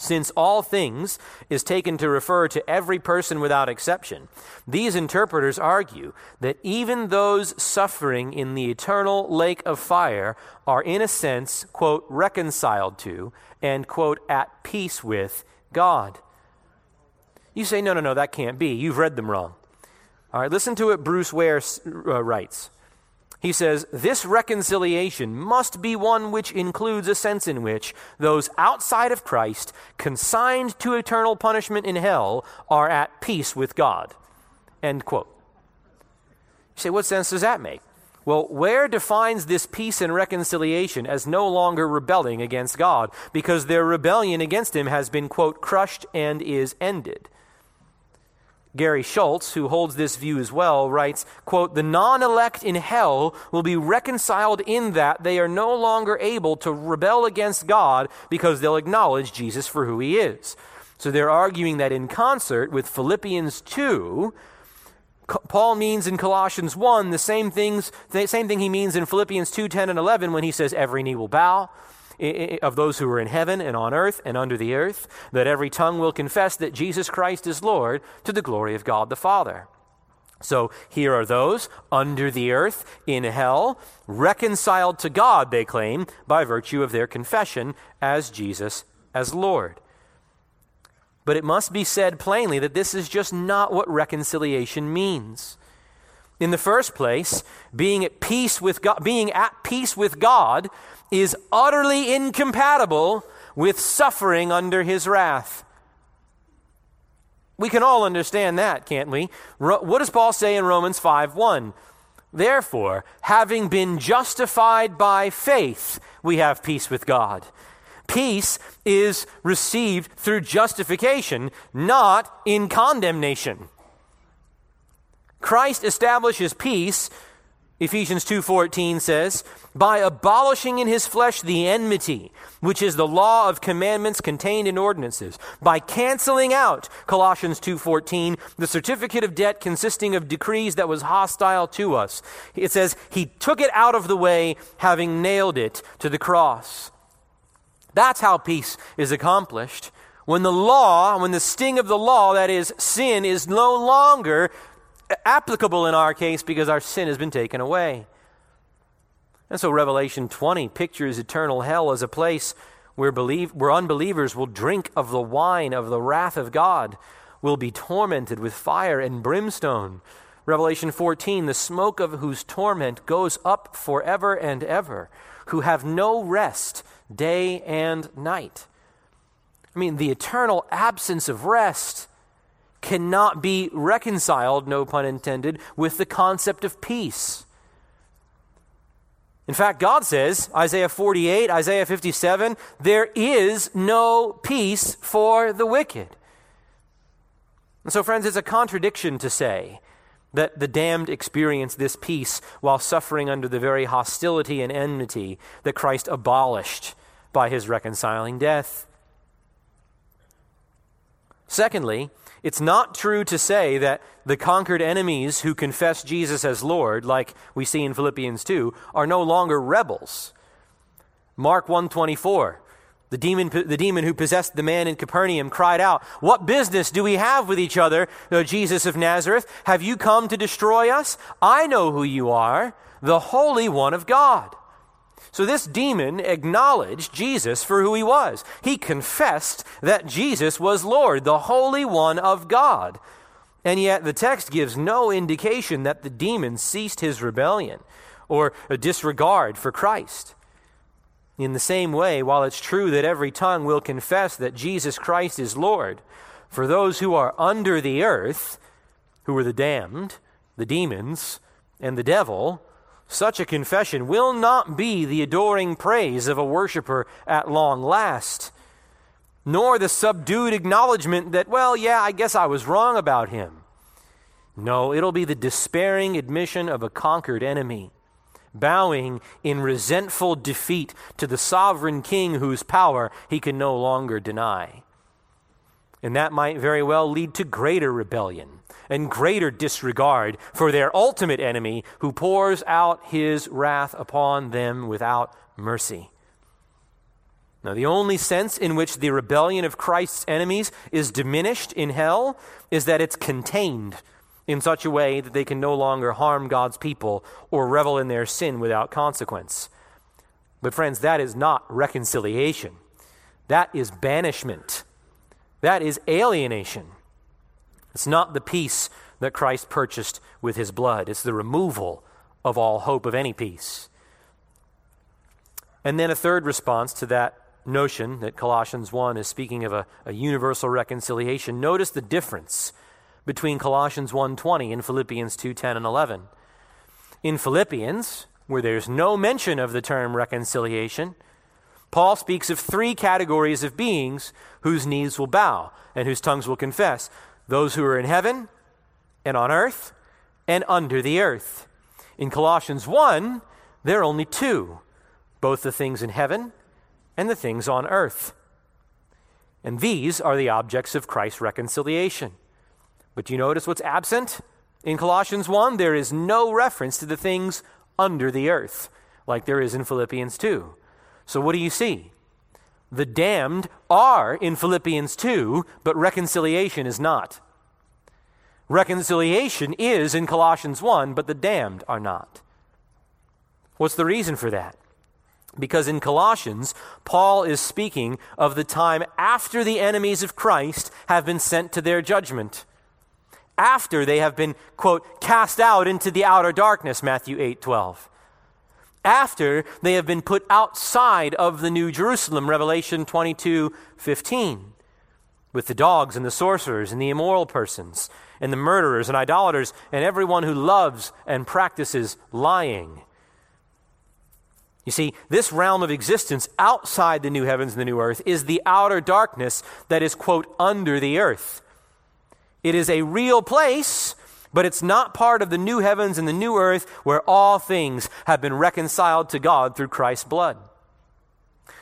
Since all things is taken to refer to every person without exception, these interpreters argue that even those suffering in the eternal lake of fire are, in a sense, quote, reconciled to and, quote, at peace with God. You say, no, no, no, that can't be. You've read them wrong. All right, listen to what Bruce Ware uh, writes. He says, This reconciliation must be one which includes a sense in which those outside of Christ, consigned to eternal punishment in hell, are at peace with God. End quote. You say, What sense does that make? Well, Ware defines this peace and reconciliation as no longer rebelling against God, because their rebellion against Him has been, quote, crushed and is ended. Gary Schultz, who holds this view as well, writes, quote, The non-elect in hell will be reconciled in that they are no longer able to rebel against God because they'll acknowledge Jesus for who he is. So they're arguing that in concert with Philippians 2, Paul means in Colossians 1 the same things, the same thing he means in Philippians 2, 10 and 11 when he says every knee will bow of those who are in heaven and on earth and under the earth, that every tongue will confess that Jesus Christ is Lord to the glory of God the Father. So here are those under the earth, in hell, reconciled to God, they claim, by virtue of their confession as Jesus as Lord. But it must be said plainly that this is just not what reconciliation means. In the first place, being at peace with God, being at peace with God is utterly incompatible with suffering under his wrath. We can all understand that, can't we? what does Paul say in Romans 5 1? Therefore, having been justified by faith, we have peace with God. Peace is received through justification, not in condemnation. Christ establishes peace Ephesians 2:14 says, "By abolishing in his flesh the enmity, which is the law of commandments contained in ordinances, by canceling out Colossians 2:14, the certificate of debt consisting of decrees that was hostile to us." It says, "He took it out of the way, having nailed it to the cross." That's how peace is accomplished when the law, when the sting of the law, that is, sin, is no longer applicable in our case because our sin has been taken away. And so Revelation 20 pictures eternal hell as a place where, believe, where unbelievers will drink of the wine of the wrath of God, will be tormented with fire and brimstone. Revelation 14, the smoke of whose torment goes up forever and ever, who have no rest day and night. I mean, the eternal absence of rest cannot be reconciled, no pun intended, with the concept of peace. In fact, God says, Isaiah 48, Isaiah 57, there is no peace for the wicked. And so, friends, it's a contradiction to say that the damned experience this peace while suffering under the very hostility and enmity that Christ abolished by his reconciling death. Secondly, it's not true to say that the conquered enemies who confess Jesus as Lord, like we see in Philippians 2, are no longer rebels. Mark 124 the demon, the demon who possessed the man in Capernaum cried out, What business do we have with each other, Jesus of Nazareth? Have you come to destroy us? I know who you are, the Holy One of God. So this demon acknowledged Jesus for who he was. He confessed that Jesus was Lord, the Holy One of God. And yet the text gives no indication that the demon ceased his rebellion or a disregard for Christ. In the same way, while it's true that every tongue will confess that Jesus Christ is Lord, for those who are under the earth, who are the damned, the demons, and the devil, such a confession will not be the adoring praise of a worshiper at long last, nor the subdued acknowledgement that, well, yeah, I guess I was wrong about him. No, it'll be the despairing admission of a conquered enemy, bowing in resentful defeat to the sovereign king whose power he can no longer deny. And that might very well lead to greater rebellion and greater disregard for their ultimate enemy who pours out his wrath upon them without mercy. Now, the only sense in which the rebellion of Christ's enemies is diminished in hell is that it's contained in such a way that they can no longer harm God's people or revel in their sin without consequence. But, friends, that is not reconciliation. That is banishment. That is alienation. It's not the peace that Christ purchased with his blood, it's the removal of all hope of any peace. And then a third response to that notion that Colossians 1 is speaking of a, a universal reconciliation. Notice the difference between Colossians 1:20 and Philippians 2:10 and 11. In Philippians, where there's no mention of the term reconciliation, Paul speaks of three categories of beings whose knees will bow and whose tongues will confess those who are in heaven and on earth and under the earth. In Colossians 1, there are only two both the things in heaven and the things on earth. And these are the objects of Christ's reconciliation. But do you notice what's absent? In Colossians 1, there is no reference to the things under the earth, like there is in Philippians 2. So what do you see? The damned are in Philippians 2, but reconciliation is not. Reconciliation is in Colossians 1, but the damned are not. What's the reason for that? Because in Colossians, Paul is speaking of the time after the enemies of Christ have been sent to their judgment. After they have been, quote, cast out into the outer darkness, Matthew 8 12 after they have been put outside of the New Jerusalem, Revelation 22 15, with the dogs and the sorcerers and the immoral persons and the murderers and idolaters and everyone who loves and practices lying. You see, this realm of existence outside the new heavens and the new earth is the outer darkness that is, quote, under the earth. It is a real place but it's not part of the new heavens and the new earth where all things have been reconciled to God through Christ's blood.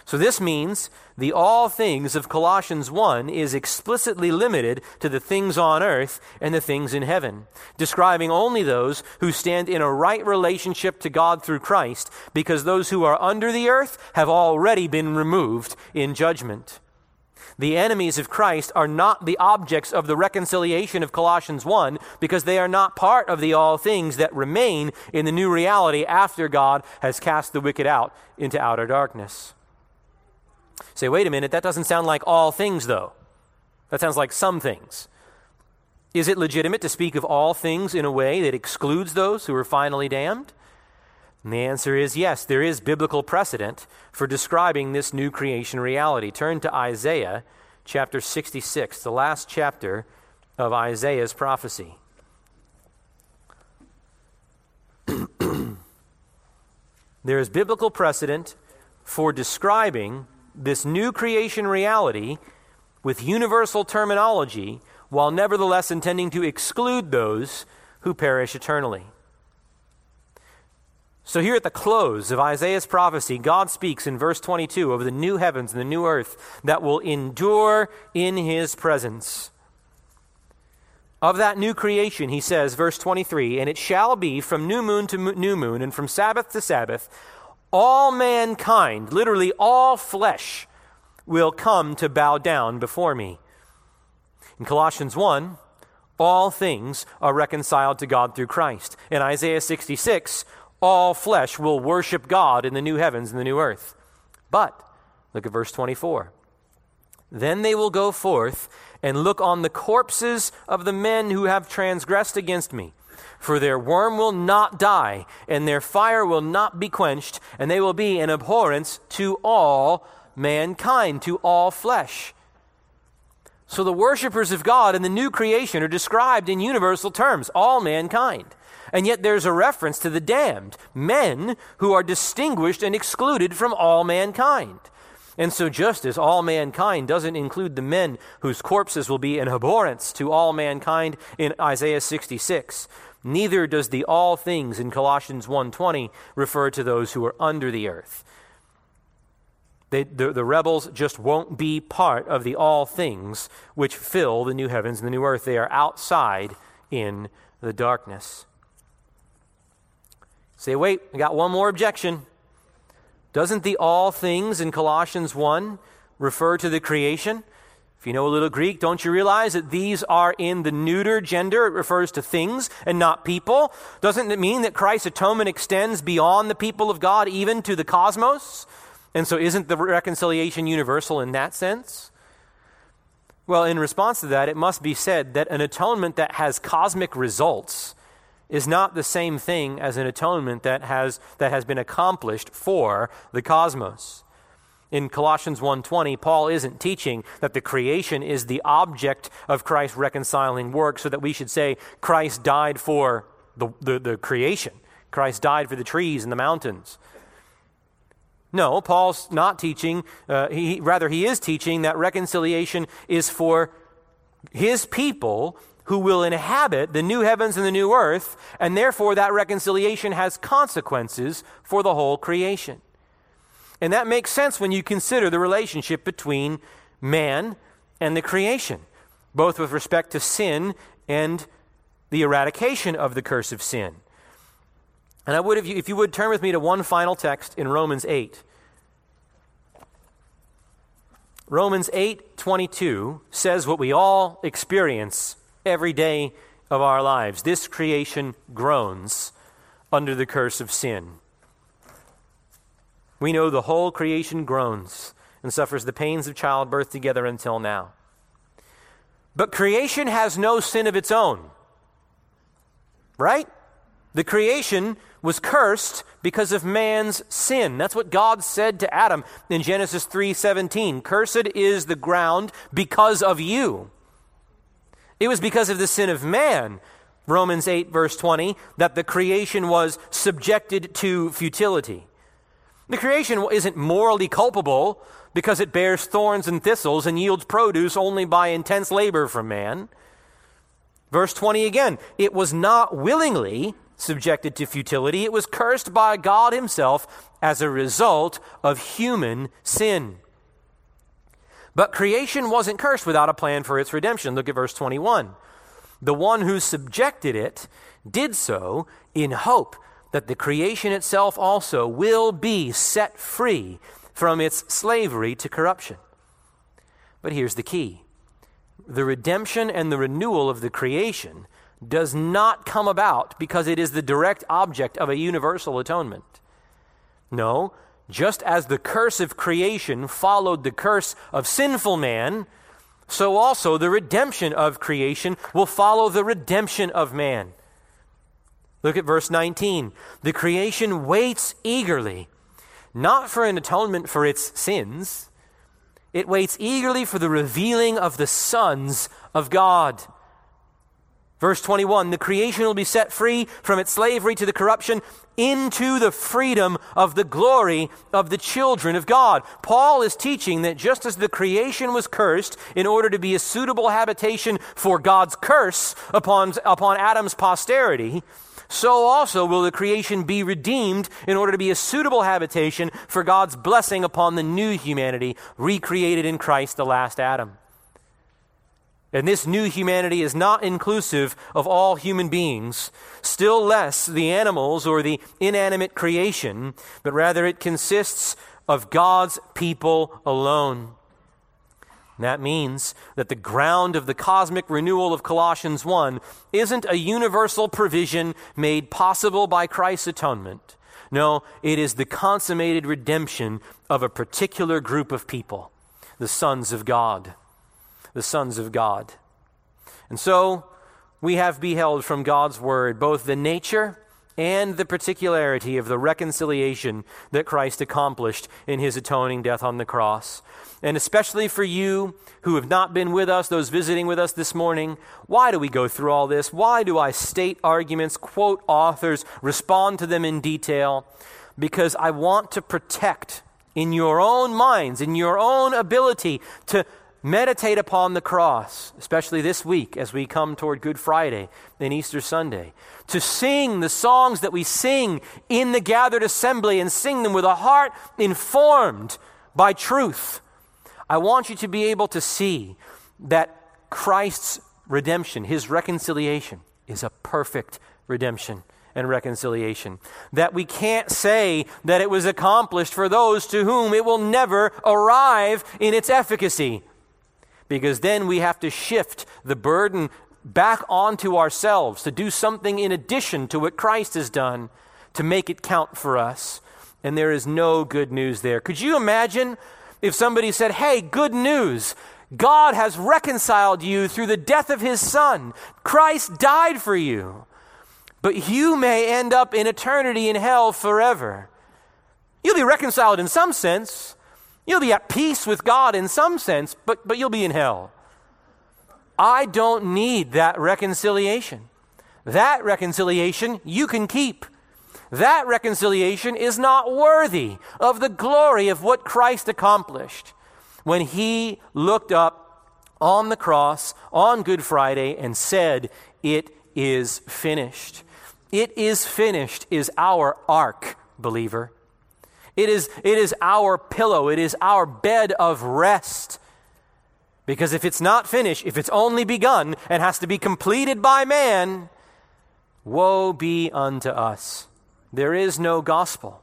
So this means the all things of Colossians 1 is explicitly limited to the things on earth and the things in heaven, describing only those who stand in a right relationship to God through Christ, because those who are under the earth have already been removed in judgment. The enemies of Christ are not the objects of the reconciliation of Colossians 1 because they are not part of the all things that remain in the new reality after God has cast the wicked out into outer darkness. Say, wait a minute, that doesn't sound like all things, though. That sounds like some things. Is it legitimate to speak of all things in a way that excludes those who are finally damned? And the answer is yes, there is biblical precedent for describing this new creation reality. Turn to Isaiah chapter 66, the last chapter of Isaiah's prophecy. [clears throat] there is biblical precedent for describing this new creation reality with universal terminology while nevertheless intending to exclude those who perish eternally. So, here at the close of Isaiah's prophecy, God speaks in verse 22 of the new heavens and the new earth that will endure in his presence. Of that new creation, he says, verse 23, and it shall be from new moon to new moon and from Sabbath to Sabbath, all mankind, literally all flesh, will come to bow down before me. In Colossians 1, all things are reconciled to God through Christ. In Isaiah 66, all flesh will worship God in the new heavens and the new earth. But, look at verse 24. Then they will go forth and look on the corpses of the men who have transgressed against me. For their worm will not die, and their fire will not be quenched, and they will be an abhorrence to all mankind, to all flesh. So the worshippers of God in the new creation are described in universal terms, all mankind. And yet there's a reference to the damned, men who are distinguished and excluded from all mankind. And so, just as all mankind doesn't include the men whose corpses will be an abhorrence to all mankind in Isaiah 66, neither does the all things in Colossians 1:20 refer to those who are under the earth. They, the, the rebels just won't be part of the all things which fill the new heavens and the new earth. They are outside in the darkness. Say, wait, I got one more objection. Doesn't the all things in Colossians 1 refer to the creation? If you know a little Greek, don't you realize that these are in the neuter gender? It refers to things and not people. Doesn't it mean that Christ's atonement extends beyond the people of God, even to the cosmos? And so, isn't the reconciliation universal in that sense? Well, in response to that, it must be said that an atonement that has cosmic results is not the same thing as an atonement that has, that has been accomplished for the cosmos. In Colossians 1:20, Paul isn't teaching that the creation is the object of Christ's reconciling work, so that we should say Christ died for the, the, the creation. Christ died for the trees and the mountains. No, Paul's not teaching, uh, he, rather, he is teaching that reconciliation is for his people who will inhabit the new heavens and the new earth, and therefore that reconciliation has consequences for the whole creation. And that makes sense when you consider the relationship between man and the creation, both with respect to sin and the eradication of the curse of sin. And I would, if you, if you would turn with me to one final text in Romans 8. Romans 8:22 says what we all experience every day of our lives. This creation groans under the curse of sin. We know the whole creation groans and suffers the pains of childbirth together until now. But creation has no sin of its own. Right? The creation was cursed because of man's sin. That's what God said to Adam in Genesis 3:17. Cursed is the ground because of you. It was because of the sin of man, Romans 8, verse 20, that the creation was subjected to futility. The creation isn't morally culpable because it bears thorns and thistles and yields produce only by intense labor from man. Verse 20 again, it was not willingly subjected to futility, it was cursed by God Himself as a result of human sin. But creation wasn't cursed without a plan for its redemption. Look at verse 21. The one who subjected it did so in hope that the creation itself also will be set free from its slavery to corruption. But here's the key the redemption and the renewal of the creation does not come about because it is the direct object of a universal atonement. No, just as the curse of creation followed the curse of sinful man, so also the redemption of creation will follow the redemption of man. Look at verse 19. The creation waits eagerly, not for an atonement for its sins, it waits eagerly for the revealing of the sons of God. Verse 21 The creation will be set free from its slavery to the corruption into the freedom of the glory of the children of God. Paul is teaching that just as the creation was cursed in order to be a suitable habitation for God's curse upon, upon Adam's posterity, so also will the creation be redeemed in order to be a suitable habitation for God's blessing upon the new humanity recreated in Christ, the last Adam. And this new humanity is not inclusive of all human beings, still less the animals or the inanimate creation, but rather it consists of God's people alone. that means that the ground of the cosmic renewal of Colossians 1 isn't a universal provision made possible by Christ's atonement. No, it is the consummated redemption of a particular group of people, the sons of God the sons of God. And so we have beheld from God's word both the nature and the particularity of the reconciliation that Christ accomplished in his atoning death on the cross. And especially for you who have not been with us, those visiting with us this morning, why do we go through all this? Why do I state arguments, quote authors, respond to them in detail? Because I want to protect in your own minds, in your own ability to meditate upon the cross, especially this week as we come toward Good Friday and Easter Sunday, to sing the songs that we sing in the gathered assembly and sing them with a heart informed by truth. I want you to be able to see that Christ's redemption, his reconciliation, is a perfect redemption and reconciliation. That we can't say that it was accomplished for those to whom it will never arrive in its efficacy because then we have to shift the burden back onto ourselves to do something in addition to what Christ has done to make it count for us. And there is no good news there. Could you imagine if somebody said, Hey, good news. God has reconciled you through the death of his son. Christ died for you. But you may end up in eternity in hell forever. You'll be reconciled in some sense, You'll be at peace with God in some sense, but, but you'll be in hell. I don't need that reconciliation. That reconciliation you can keep. That reconciliation is not worthy of the glory of what Christ accomplished when he looked up on the cross on Good Friday and said, It is finished. It is finished is our ark, believer. It is, it is our pillow, it is our bed of rest. Because if it's not finished, if it's only begun and has to be completed by man, woe be unto us. There is no gospel.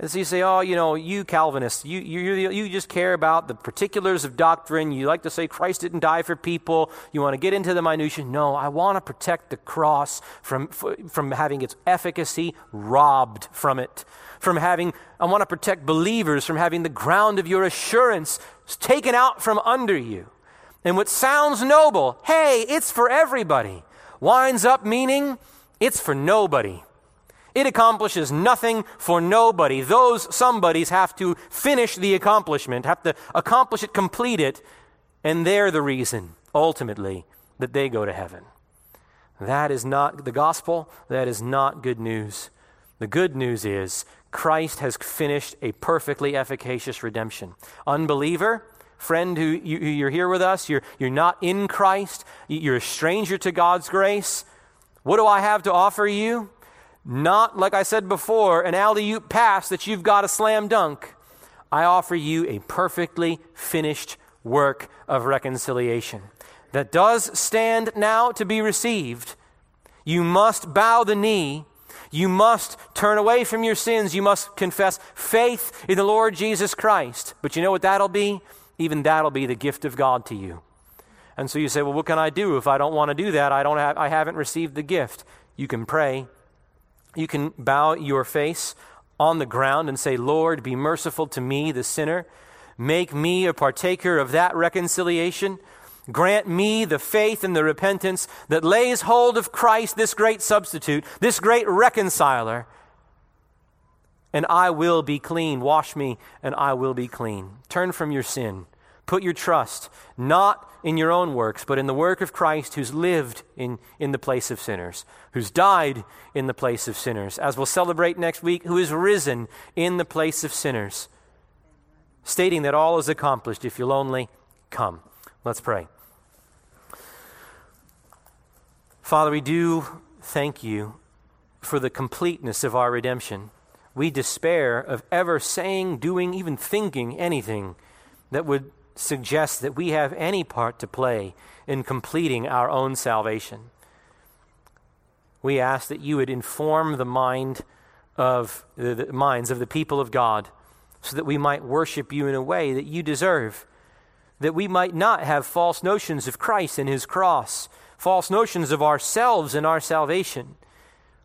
As you say, oh, you know, you Calvinists, you, you, you just care about the particulars of doctrine. You like to say Christ didn't die for people. You want to get into the minutiae. No, I want to protect the cross from, from having its efficacy robbed from it. From having, I want to protect believers from having the ground of your assurance taken out from under you. And what sounds noble, hey, it's for everybody, winds up meaning it's for nobody. It accomplishes nothing for nobody. Those somebodies have to finish the accomplishment, have to accomplish it, complete it, and they're the reason, ultimately, that they go to heaven. That is not the gospel. That is not good news. The good news is Christ has finished a perfectly efficacious redemption. Unbeliever, friend who you, are here with us, you're, you're not in Christ, you're a stranger to God's grace. What do I have to offer you? Not, like I said before, an alley oop pass that you've got a slam dunk. I offer you a perfectly finished work of reconciliation that does stand now to be received. You must bow the knee. You must turn away from your sins. You must confess faith in the Lord Jesus Christ. But you know what that'll be? even that'll be the gift of God to you. And so you say, well, what can I do if I don't want to do that? I, don't have, I haven't received the gift. You can pray. You can bow your face on the ground and say, Lord, be merciful to me, the sinner. Make me a partaker of that reconciliation. Grant me the faith and the repentance that lays hold of Christ, this great substitute, this great reconciler, and I will be clean. Wash me, and I will be clean. Turn from your sin. Put your trust not in your own works, but in the work of Christ who's lived in, in the place of sinners, who's died in the place of sinners, as we'll celebrate next week, who is risen in the place of sinners, stating that all is accomplished if you'll only come. Let's pray. Father, we do thank you for the completeness of our redemption. We despair of ever saying, doing, even thinking anything that would suggest that we have any part to play in completing our own salvation. We ask that you would inform the mind of the, the minds of the people of God so that we might worship you in a way that you deserve, that we might not have false notions of Christ and his cross, false notions of ourselves and our salvation,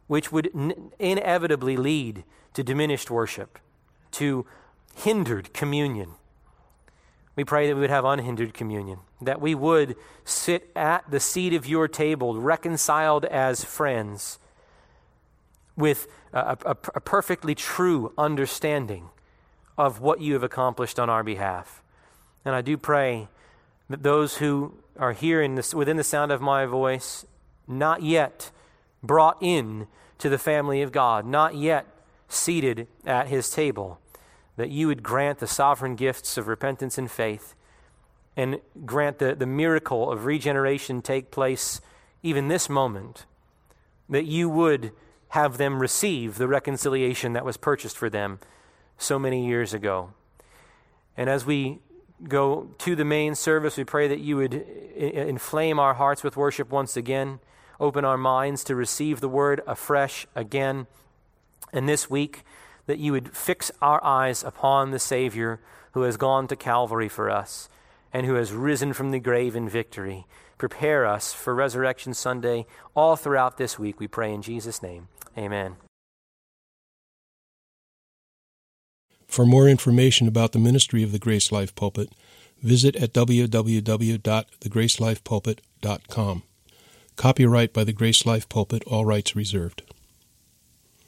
which would n- inevitably lead to diminished worship, to hindered communion. We pray that we would have unhindered communion, that we would sit at the seat of your table, reconciled as friends, with a, a, a, perfectly true understanding of what you have accomplished on our behalf. And I do pray that those who are here in this, within the sound of my voice, not yet brought in to the family of God, not yet seated at his table, that you would grant the sovereign gifts of repentance and faith and grant the, the miracle of regeneration take place even this moment, that you would have them receive the reconciliation that was purchased for them so many years ago. And as we go to the main service, we pray that you would inflame our hearts with worship once again, open our minds to receive the word afresh again. And this week, that you would fix our eyes upon the Savior who has gone to Calvary for us and who has risen from the grave in victory. Prepare us for Resurrection Sunday all throughout this week, we pray in Jesus' name. Amen. For more information about the ministry of the Grace Life Pulpit, visit at www.thegracelifepulpit.com. Copyright by the Grace Life Pulpit, all rights reserved.